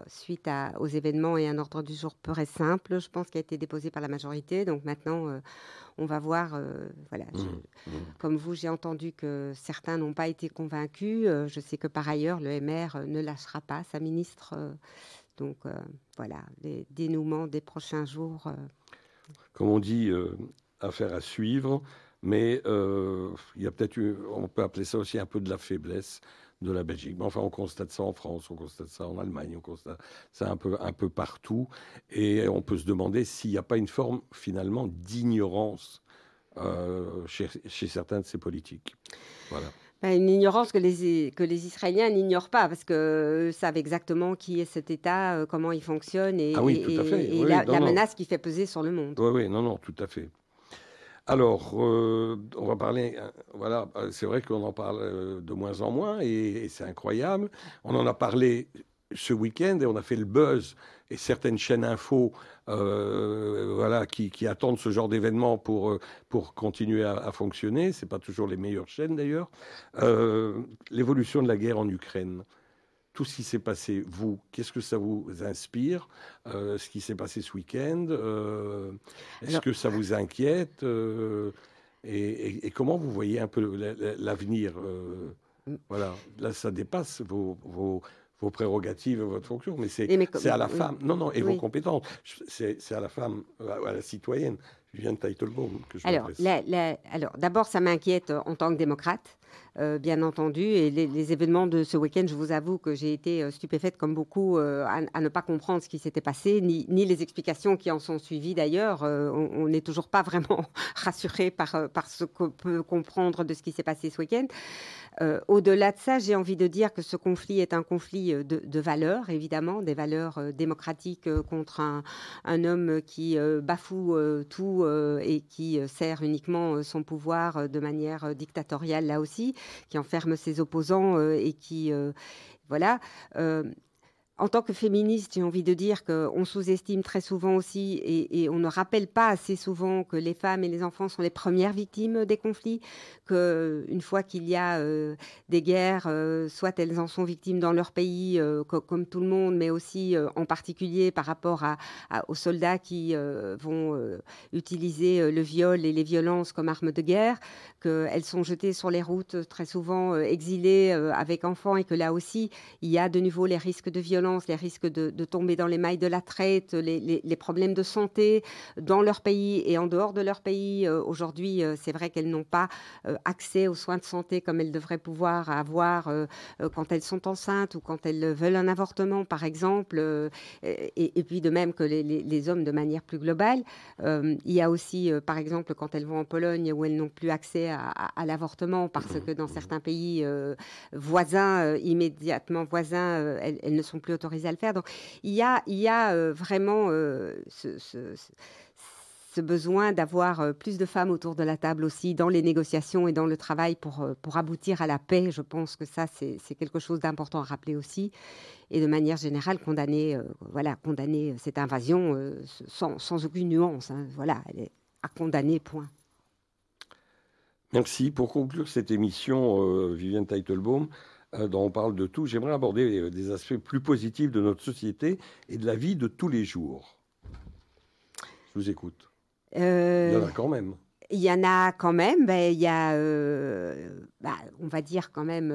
suite à, aux événements et un ordre du jour pur et simple, je pense, qui a été déposé par la majorité. Donc maintenant, on va voir. voilà, mmh, mmh. comme vous, j'ai entendu que certains n'ont pas été convaincus. je sais que par ailleurs, le MR ne lâchera pas sa ministre. donc voilà, les dénouements des prochains jours comme on dit, euh, affaire à suivre. Mais euh, il y a peut-être, on peut appeler ça aussi un peu de la faiblesse de la Belgique. Mais enfin, on constate ça en France, on constate ça en Allemagne, on constate ça un peu, un peu partout. Et on peut se demander s'il n'y a pas une forme finalement d'ignorance euh, chez, chez, certains de ces politiques. Voilà. Bah, une ignorance que les, que les Israéliens n'ignorent pas, parce qu'ils savent exactement qui est cet État, euh, comment il fonctionne et, ah la, menace qu'il fait peser sur le monde. Oui, oui, non, non, tout à fait. Alors, euh, on va parler, euh, voilà, c'est vrai qu'on en parle de moins en moins et c'est incroyable. On en a parlé ce week-end et on a fait le buzz et certaines chaînes info euh, voilà, qui, attendent ce genre d'événement pour, euh, continuer à, fonctionner. Ce pas toujours les meilleures chaînes d'ailleurs. Euh, l'évolution de la guerre en Ukraine. Tout ce qui s'est passé, vous, qu'est-ce que ça vous inspire Ce qui s'est passé ce week-end Est-ce que ça vous inquiète et, comment vous voyez un peu l'avenir mm. Voilà, là, ça dépasse vos, vos, vos prérogatives, votre fonction, mais c'est à la femme. Non, non, et vos compétences. C'est à la femme, à la citoyenne. Je viens de Teitelbaum que je Alors, alors d'abord, ça m'inquiète en tant que démocrate. Euh, bien entendu. Et les, événements de ce week-end, je vous avoue que j'ai été euh, stupéfaite, comme beaucoup, euh, à, ne pas comprendre ce qui s'était passé, ni, les explications qui en sont suivies d'ailleurs. on n'est toujours pas vraiment *laughs* rassuré par, par ce qu'on peut comprendre de ce qui s'est passé ce week-end. Au-delà de ça, j'ai envie de dire que ce conflit est un conflit de, valeurs, évidemment, des valeurs démocratiques contre un, homme qui bafoue tout et qui sert uniquement son pouvoir de manière dictatoriale là aussi qui enferme ses opposants euh, et qui, euh, voilà, euh, en tant que féministe, j'ai envie de dire qu'on sous-estime très souvent aussi et, on ne rappelle pas assez souvent que les femmes et les enfants sont les premières victimes des conflits, qu'une fois qu'il y a euh, des guerres, euh, soit elles en sont victimes dans leur pays, euh, comme tout le monde, mais aussi en particulier par rapport aux soldats qui vont utiliser le viol et les violences comme armes de guerre, qu'elles sont jetées sur les routes très souvent exilées avec enfants et que là aussi, il y a de nouveau les risques de violence les risques de, tomber dans les mailles de la traite, les, problèmes de santé dans leur pays et en dehors de leur pays. Euh, aujourd'hui, euh, c'est vrai qu'elles n'ont pas euh, accès aux soins de santé comme elles devraient pouvoir avoir quand elles sont enceintes ou quand elles veulent un avortement, par exemple. Et, puis de même que les, hommes de manière plus globale. il y a aussi, par exemple, quand elles vont en Pologne où elles n'ont plus accès à, l'avortement parce que dans certains pays voisins, immédiatement voisins, elles, elles, ne sont plus autorisé à le faire. Donc il y a, il y a euh, vraiment euh, ce, besoin d'avoir euh, plus de femmes autour de la table aussi dans les négociations et dans le travail pour, pour aboutir à la paix. Je pense que ça, c'est quelque chose d'important à rappeler aussi. Et de manière générale, condamner, voilà, condamner cette invasion sans, sans, aucune nuance. Hein. voilà, elle est à condamner, point. Merci. Pour conclure cette émission, Viviane Teitelbaum, euh, dont on parle de tout, j'aimerais aborder euh, des aspects plus positifs de notre société et de la vie de tous les jours. Je vous écoute. Euh, il y en a quand même. Il y en a quand même. Ben, il y a, bah, on va dire quand même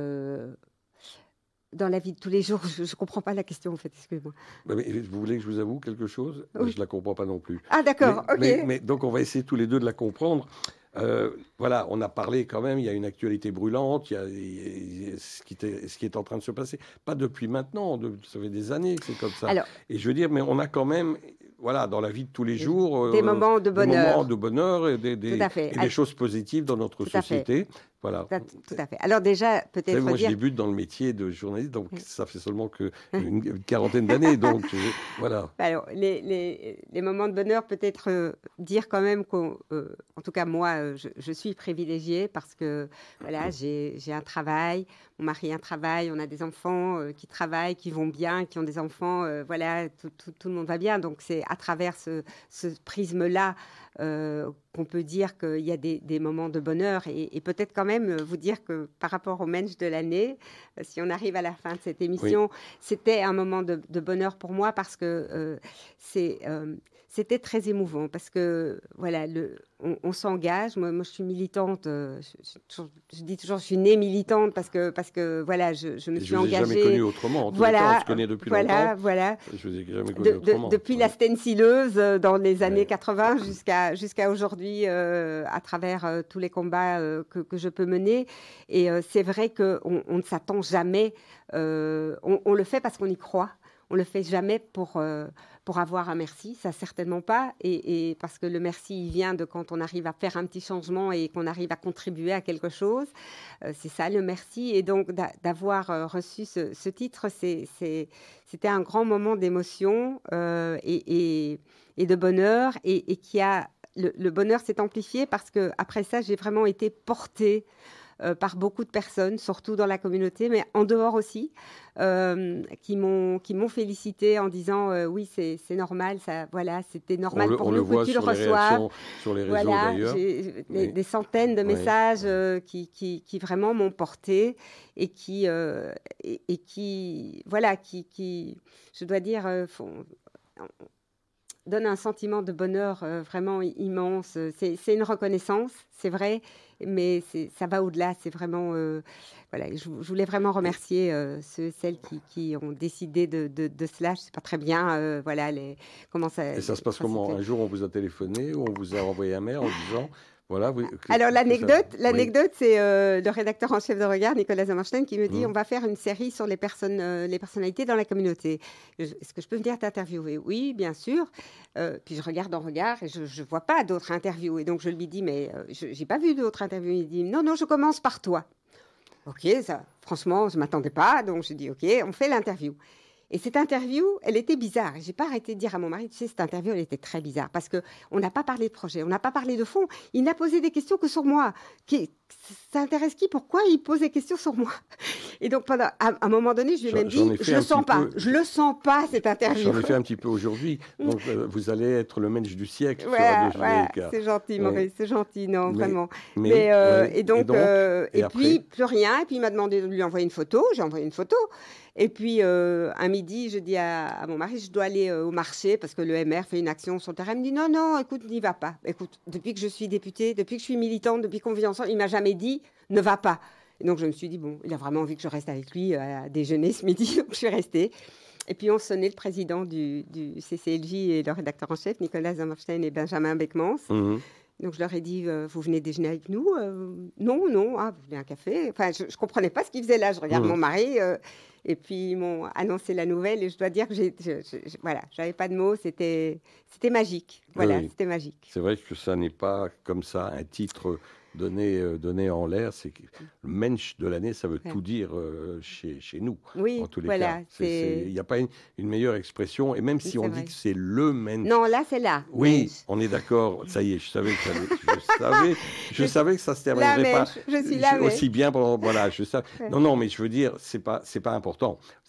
dans la vie de tous les jours *laughs* Je ne comprends pas la question, en fait, excusez-moi. vous voulez que je vous avoue quelque chose? Je ne la comprends pas non plus. Ah, d'accord, ok. mais, donc, on va essayer tous les deux de la comprendre. Euh, voilà, on a parlé quand même, il y a une actualité brûlante, il y a, ce, qui était, ce, qui est en train de se passer. Pas depuis maintenant, ça fait des années que c'est comme ça. et je veux dire, mais on a quand même voilà, dans la vie de tous les jours. Des moments de bonheur. Des moments de bonheur et des, des, choses positives dans notre société. Voilà. Tout à fait. Alors déjà, peut-être Moi, je débute dans le métier de journaliste, donc ça fait seulement que *laughs* une quarantaine d'années, donc voilà. Alors, les, les, moments de bonheur, peut-être euh, dire quand même qu'en euh, en tout cas, moi, euh, je, je, suis privilégiée parce que voilà, j'ai un travail, mon mari a un travail, on a des enfants qui travaillent, qui vont bien, qui ont des enfants, voilà, tout, tout, tout, le monde va bien. Donc, c'est à travers ce, ce prisme-là qu'on peut dire qu'il y a des, moments de bonheur et, peut-être quand même vous dire que par rapport au mensch de l'année, si on arrive à la fin de cette émission, c'était un moment de, bonheur pour moi parce que c'est c'était très émouvant parce que voilà, le, on, s'engage. Moi, moi, je suis militante. Euh, je, dis toujours, je suis née militante parce que parce que voilà, je, je me suis engagée. Je vous ai jamais connue autrement. En voilà, cas, on se depuis voilà, longtemps. Voilà, Je vous ai jamais connue autrement. depuis la stencileuse euh, dans les années 80 jusqu'à jusqu'à aujourd'hui, euh, à travers tous les combats que, que, je peux mener. Et c'est vrai qu'on on ne s'attend jamais. On, on, le fait parce qu'on y croit. On le fait jamais pour pour avoir un merci, ça certainement pas, et, parce que le merci il vient de quand on arrive à faire un petit changement et qu'on arrive à contribuer à quelque chose. Euh, c'est ça le merci, et donc d'avoir euh, reçu ce, titre, c'était un grand moment d'émotion euh, et, de bonheur, et, qui a le, le bonheur s'est amplifié parce que après ça, j'ai vraiment été portée euh, par beaucoup de personnes, surtout dans la communauté, mais en dehors aussi, euh, qui m'ont qui m'ont félicité en disant euh, oui c'est normal, ça voilà c'était normal pour nous que tu le reçoives. Sur les réseaux voilà, des, centaines de messages qui, qui, qui, vraiment m'ont porté et qui et, qui voilà qui, qui je dois dire font, donne un sentiment de bonheur vraiment immense. C'est une reconnaissance, c'est vrai, mais ça va au-delà. C'est vraiment, euh, voilà, je, voulais vraiment remercier euh, ceux, celles qui, ont décidé de, de, de cela. Je sais pas très bien, euh, voilà, les, comment ça. Et ça se passe comment? Un jour, on vous a téléphoné ou on vous a envoyé un mail en disant voilà, Alors l'anecdote, l'anecdote, c'est le rédacteur en chef de regard, Nicolas Zamarstein, qui me dit mmh. on va faire une série sur les personnes, les personnalités dans la communauté. Est-ce que je peux venir t'interviewer? Oui, bien sûr. puis je regarde en regard et je ne vois pas d'autres interviews. Et donc je lui dis mais je j'ai pas vu d'autres interviews. Il dit non non, je commence par toi. Ok, ça, franchement, je m'attendais pas, donc je dis ok, on fait l'interview. Et cette interview, elle était bizarre. J'ai pas arrêté de dire à mon mari, tu sais, cette interview, elle était très bizarre parce que on n'a pas parlé de projet, on n'a pas parlé de fond. Il n'a posé des questions que sur moi. Qui, ça intéresse qui? Pourquoi il pose des questions sur moi? Et donc, pendant, à, un moment donné, je lui ai même dit, je le sens pas, je le sens pas cette interview. J'en ai fait un petit peu aujourd'hui. Donc, euh, vous allez être le mensch du siècle. c'est gentil, Maurice, c'est gentil, non, vraiment. Mais, euh, et donc, euh, et, puis plus rien. Et puis il m'a demandé de lui envoyer une photo. J'ai envoyé une photo. Et puis, euh, un midi, je dis à, mon mari, je dois aller euh, au marché parce que le MR fait une action sur le terrain. Il me dit, non, non, écoute, n'y va pas. Écoute, depuis que je suis députée, depuis que je suis militante, depuis qu'on vit ensemble, il m'a jamais dit, ne va pas. Et donc, je me suis dit, bon, il a vraiment envie que je reste avec lui euh, à déjeuner ce midi, *laughs* donc je suis restée. Et puis, on sonnait le président du, CCLJ et le rédacteur en chef, Nicolas Zammerstein et Benjamin Beckmans. Mmh. Donc je leur ai dit, vous venez déjeuner avec nous Non, non, ah, vous voulez un café? Enfin, je ne comprenais pas ce qu'ils faisaient là. Je regarde mmh. mon mari, et puis ils m'ont annoncé la nouvelle et je dois dire que j'ai, voilà, j'avais pas de mots, c'était, c'était magique. Voilà, c'était magique. C'est vrai que ça n'est pas comme ça un titre donné, euh, donné en l'air. C'est le mensch de l'année, ça veut tout dire euh, chez, chez, nous. Oui, en tous les voilà, cas. Il n'y a pas une, meilleure expression. Et même si on dit que c'est le mensch. Non, là, c'est là. Oui, on est d'accord. Ça y est, je savais que ça, je savais, *laughs* je savais que ça se terminerait pas je suis là, aussi bien. Pendant, voilà, je sais. Non, non, mais je veux dire, c'est pas, c'est pas important.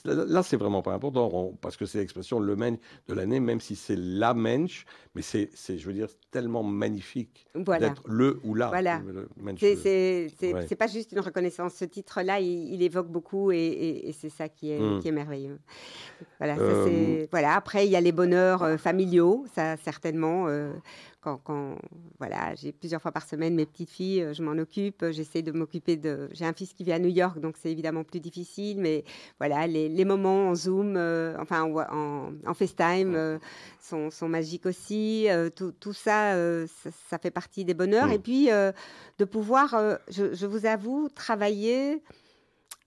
Là, c'est vraiment pas important parce que c'est l'expression le mensch de l'année, même si c'est la mensch, mais c'est, je veux dire, tellement magnifique d'être le ou la. Voilà. C'est pas juste une reconnaissance. Ce titre-là, il, évoque beaucoup et, c'est ça qui est, hmm. qui est merveilleux. Voilà, euh, voilà. Après, il y a les bonheurs euh, familiaux, ça certainement. Euh, quand, voilà, j'ai plusieurs fois par semaine mes petites filles, je m'en occupe, j'essaie de m'occuper de. J'ai un fils qui vit à New York, donc c'est évidemment plus difficile, mais voilà, les, moments en Zoom, enfin en, en, FaceTime, sont, sont, magiques aussi. Tout, tout ça, ça, fait partie des bonheurs. Et puis de pouvoir, euh, je, vous avoue, travailler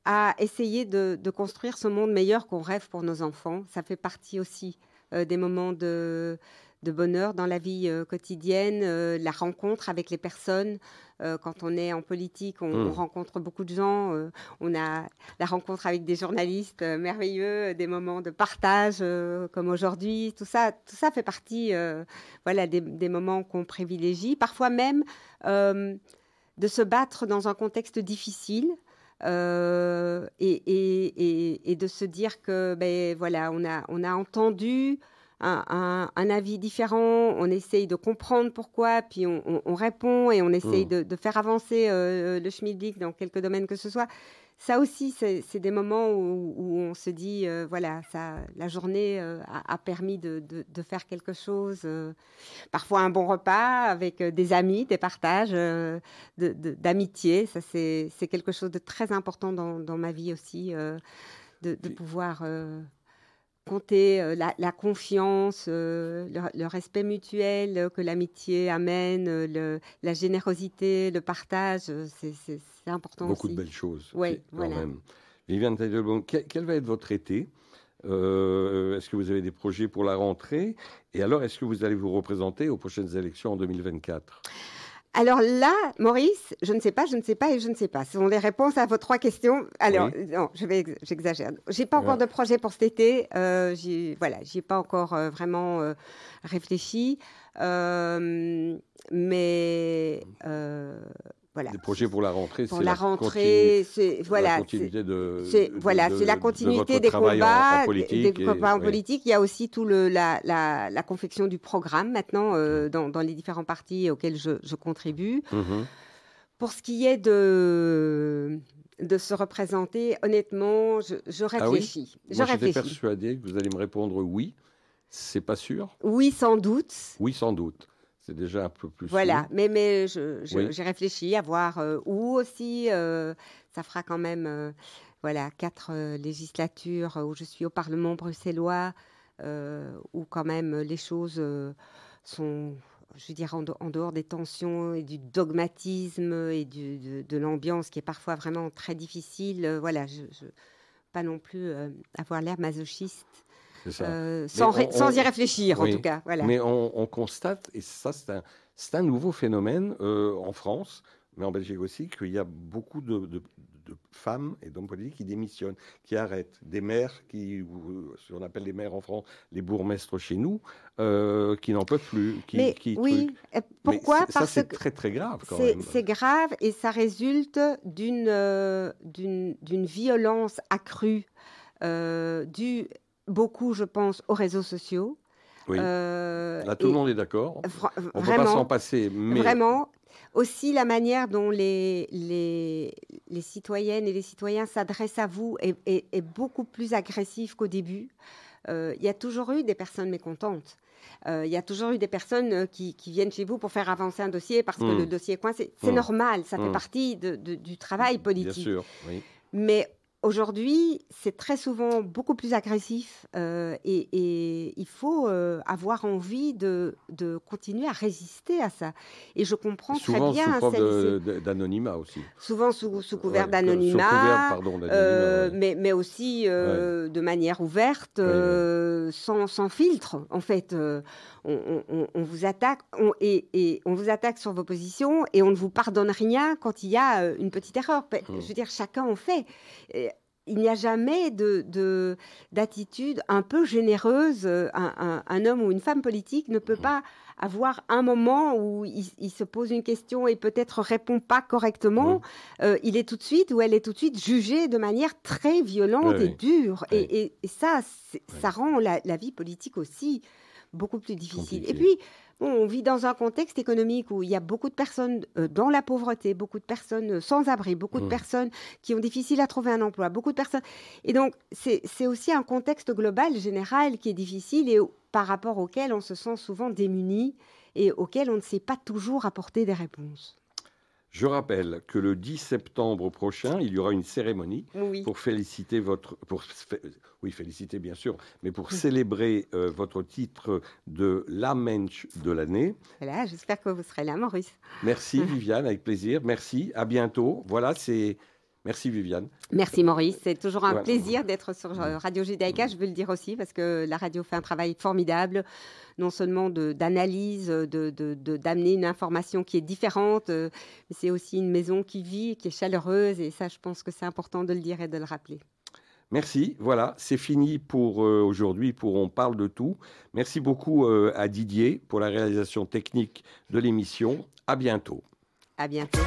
à essayer de, construire ce monde meilleur qu'on rêve pour nos enfants. Ça fait partie aussi euh, des moments de, bonheur dans la vie euh, quotidienne, la rencontre avec les personnes. quand on est en politique, on, mmh. rencontre beaucoup de gens. on a la rencontre avec des journalistes merveilleux, des moments de partage comme aujourd'hui. Tout ça, tout ça fait partie, voilà, des, des moments qu'on privilégie. Parfois même de se battre dans un contexte difficile. Euh, et, et, et, de se dire que ben voilà on a on a entendu un, avis différent, on essaye de comprendre pourquoi, puis on, répond et on essaye mmh. de, faire avancer euh, le schmilblick dans quelques domaines que ce soit. Ça aussi, c'est des moments où, on se dit, euh, voilà, ça, la journée euh, a, permis de, faire quelque chose. parfois un bon repas avec des amis, des partages d'amitié. ça, c'est quelque chose de très important dans, dans ma vie aussi, de, pouvoir compter euh, la, confiance, euh, le, respect mutuel euh, que l'amitié amène, la générosité, le partage, c'est important Beaucoup de belles choses. Oui, voilà. Même. Viviane quel, va être votre été? Est-ce que vous avez des projets pour la rentrée? Et alors, est-ce que vous allez vous représenter aux prochaines élections en 2024 alors là, Maurice, je ne sais pas, je ne sais pas et je ne sais pas. Ce sont les réponses à vos trois questions. Alors, non, je vais, j'exagère. J'ai pas encore de projet pour cet été. Euh, voilà, j'y ai pas encore euh, vraiment euh, réfléchi. Euh, mais des projets pour la rentrée, c'est la, rentrée, c'est voilà, la continuité de, voilà, c'est la continuité des combats, en politique des combats en politique. Il y a aussi tout le la, la, la confection du programme maintenant euh, dans, dans, les différents partis auxquels je, je contribue. Mhm. Pour ce qui est de de se représenter, honnêtement, je, je ah réfléchis. Ah je Moi, réfléchis. J'étais persuadé que vous allez me répondre oui. C'est pas sûr? Oui, sans doute. Oui, sans doute. C'est déjà un peu plus. Voilà, mais, mais j'ai réfléchi à voir euh, où aussi. Euh, ça fera quand même euh, voilà, quatre législatures où je suis au Parlement bruxellois, où quand même les choses sont, je dirais, en, dehors des tensions et du dogmatisme et du, de, l'ambiance qui est parfois vraiment très difficile. voilà, je, je, pas non plus avoir l'air masochiste. Euh, sans, sans y réfléchir, en tout cas. Voilà. Mais on, constate, et ça, c'est un, un, nouveau phénomène euh, en France, mais en Belgique aussi, qu'il y a beaucoup de, de, femmes et d'hommes politiques qui démissionnent, qui arrêtent. Des maires, qui, ce qu'on appelle les maires en France, les bourgmestres chez nous, euh, qui n'en peuvent plus. Qui, mais, oui, pourquoi Parce ça, c'est très très grave quand même. C'est grave et ça résulte d'une d'une violence accrue euh, due beaucoup, je pense, aux réseaux sociaux. Oui. Euh, Là, tout le monde est d'accord. On ne peut pas s'en passer. Mais... Vraiment. Aussi, la manière dont les, les, les citoyennes et les citoyens s'adressent à vous est, est, beaucoup plus agressif qu'au début. Euh, il y a toujours eu des personnes mécontentes. Euh, il y a toujours eu des personnes qui, qui, viennent chez vous pour faire avancer un dossier parce que hmm. le dossier est coincé. C'est hmm. normal, ça fait hmm. partie de, du travail politique. Bien sûr, oui. Mais Aujourd'hui, c'est très souvent beaucoup plus agressif euh, et, il faut euh, avoir envie de, continuer à résister à ça. Et je comprends très bien. Souvent sous d'anonymat aussi. Souvent sous, sous couvert d'anonymat, euh, mais, mais aussi de manière ouverte, sans, sans, filtre. En fait, on, vous attaque et, on vous attaque sur vos positions et on ne vous pardonne rien quand il y a une petite erreur. Mmh. Je veux dire, chacun en fait il n'y a jamais de, d'attitude un peu généreuse. Un, homme ou une femme politique ne peut mmh. pas avoir un moment où il, se pose une question et peut-être répond pas correctement. Mmh. Euh, il est tout de suite ou elle est tout de suite jugée de manière très violente et dure. Et, ça, ça rend la, la, vie politique aussi beaucoup plus difficile. Et puis, on vit dans un contexte économique où il y a beaucoup de personnes euh, dans la pauvreté, beaucoup de personnes euh, sans abri, beaucoup de mmh. personnes qui ont difficile à trouver un emploi, beaucoup de personnes. Et donc, c'est aussi un contexte global, général, qui est difficile et par rapport auquel on se sent souvent démuni et auquel on ne sait pas toujours apporter des réponses. Je rappelle que le 10 septembre prochain, il y aura une cérémonie pour féliciter votre, pour, oui, féliciter bien sûr, mais pour *laughs* célébrer euh, votre titre de la mensch de l'année. Voilà, j'espère que vous serez là, Maurice. Merci *laughs* Viviane, avec plaisir. Merci, à bientôt. Voilà, c'est Merci Viviane. Merci Maurice. C'est toujours un plaisir d'être sur euh, Radio Judaïka. Je veux le dire aussi parce que la radio fait un travail formidable, non seulement d'analyse, de, d'amener une information qui est différente, euh, mais c'est aussi une maison qui vit, qui est chaleureuse. Et ça, je pense que c'est important de le dire et de le rappeler. Merci. Voilà, c'est fini pour euh, aujourd'hui pour On parle de tout. Merci beaucoup à Didier pour la réalisation technique de l'émission. À bientôt. À bientôt.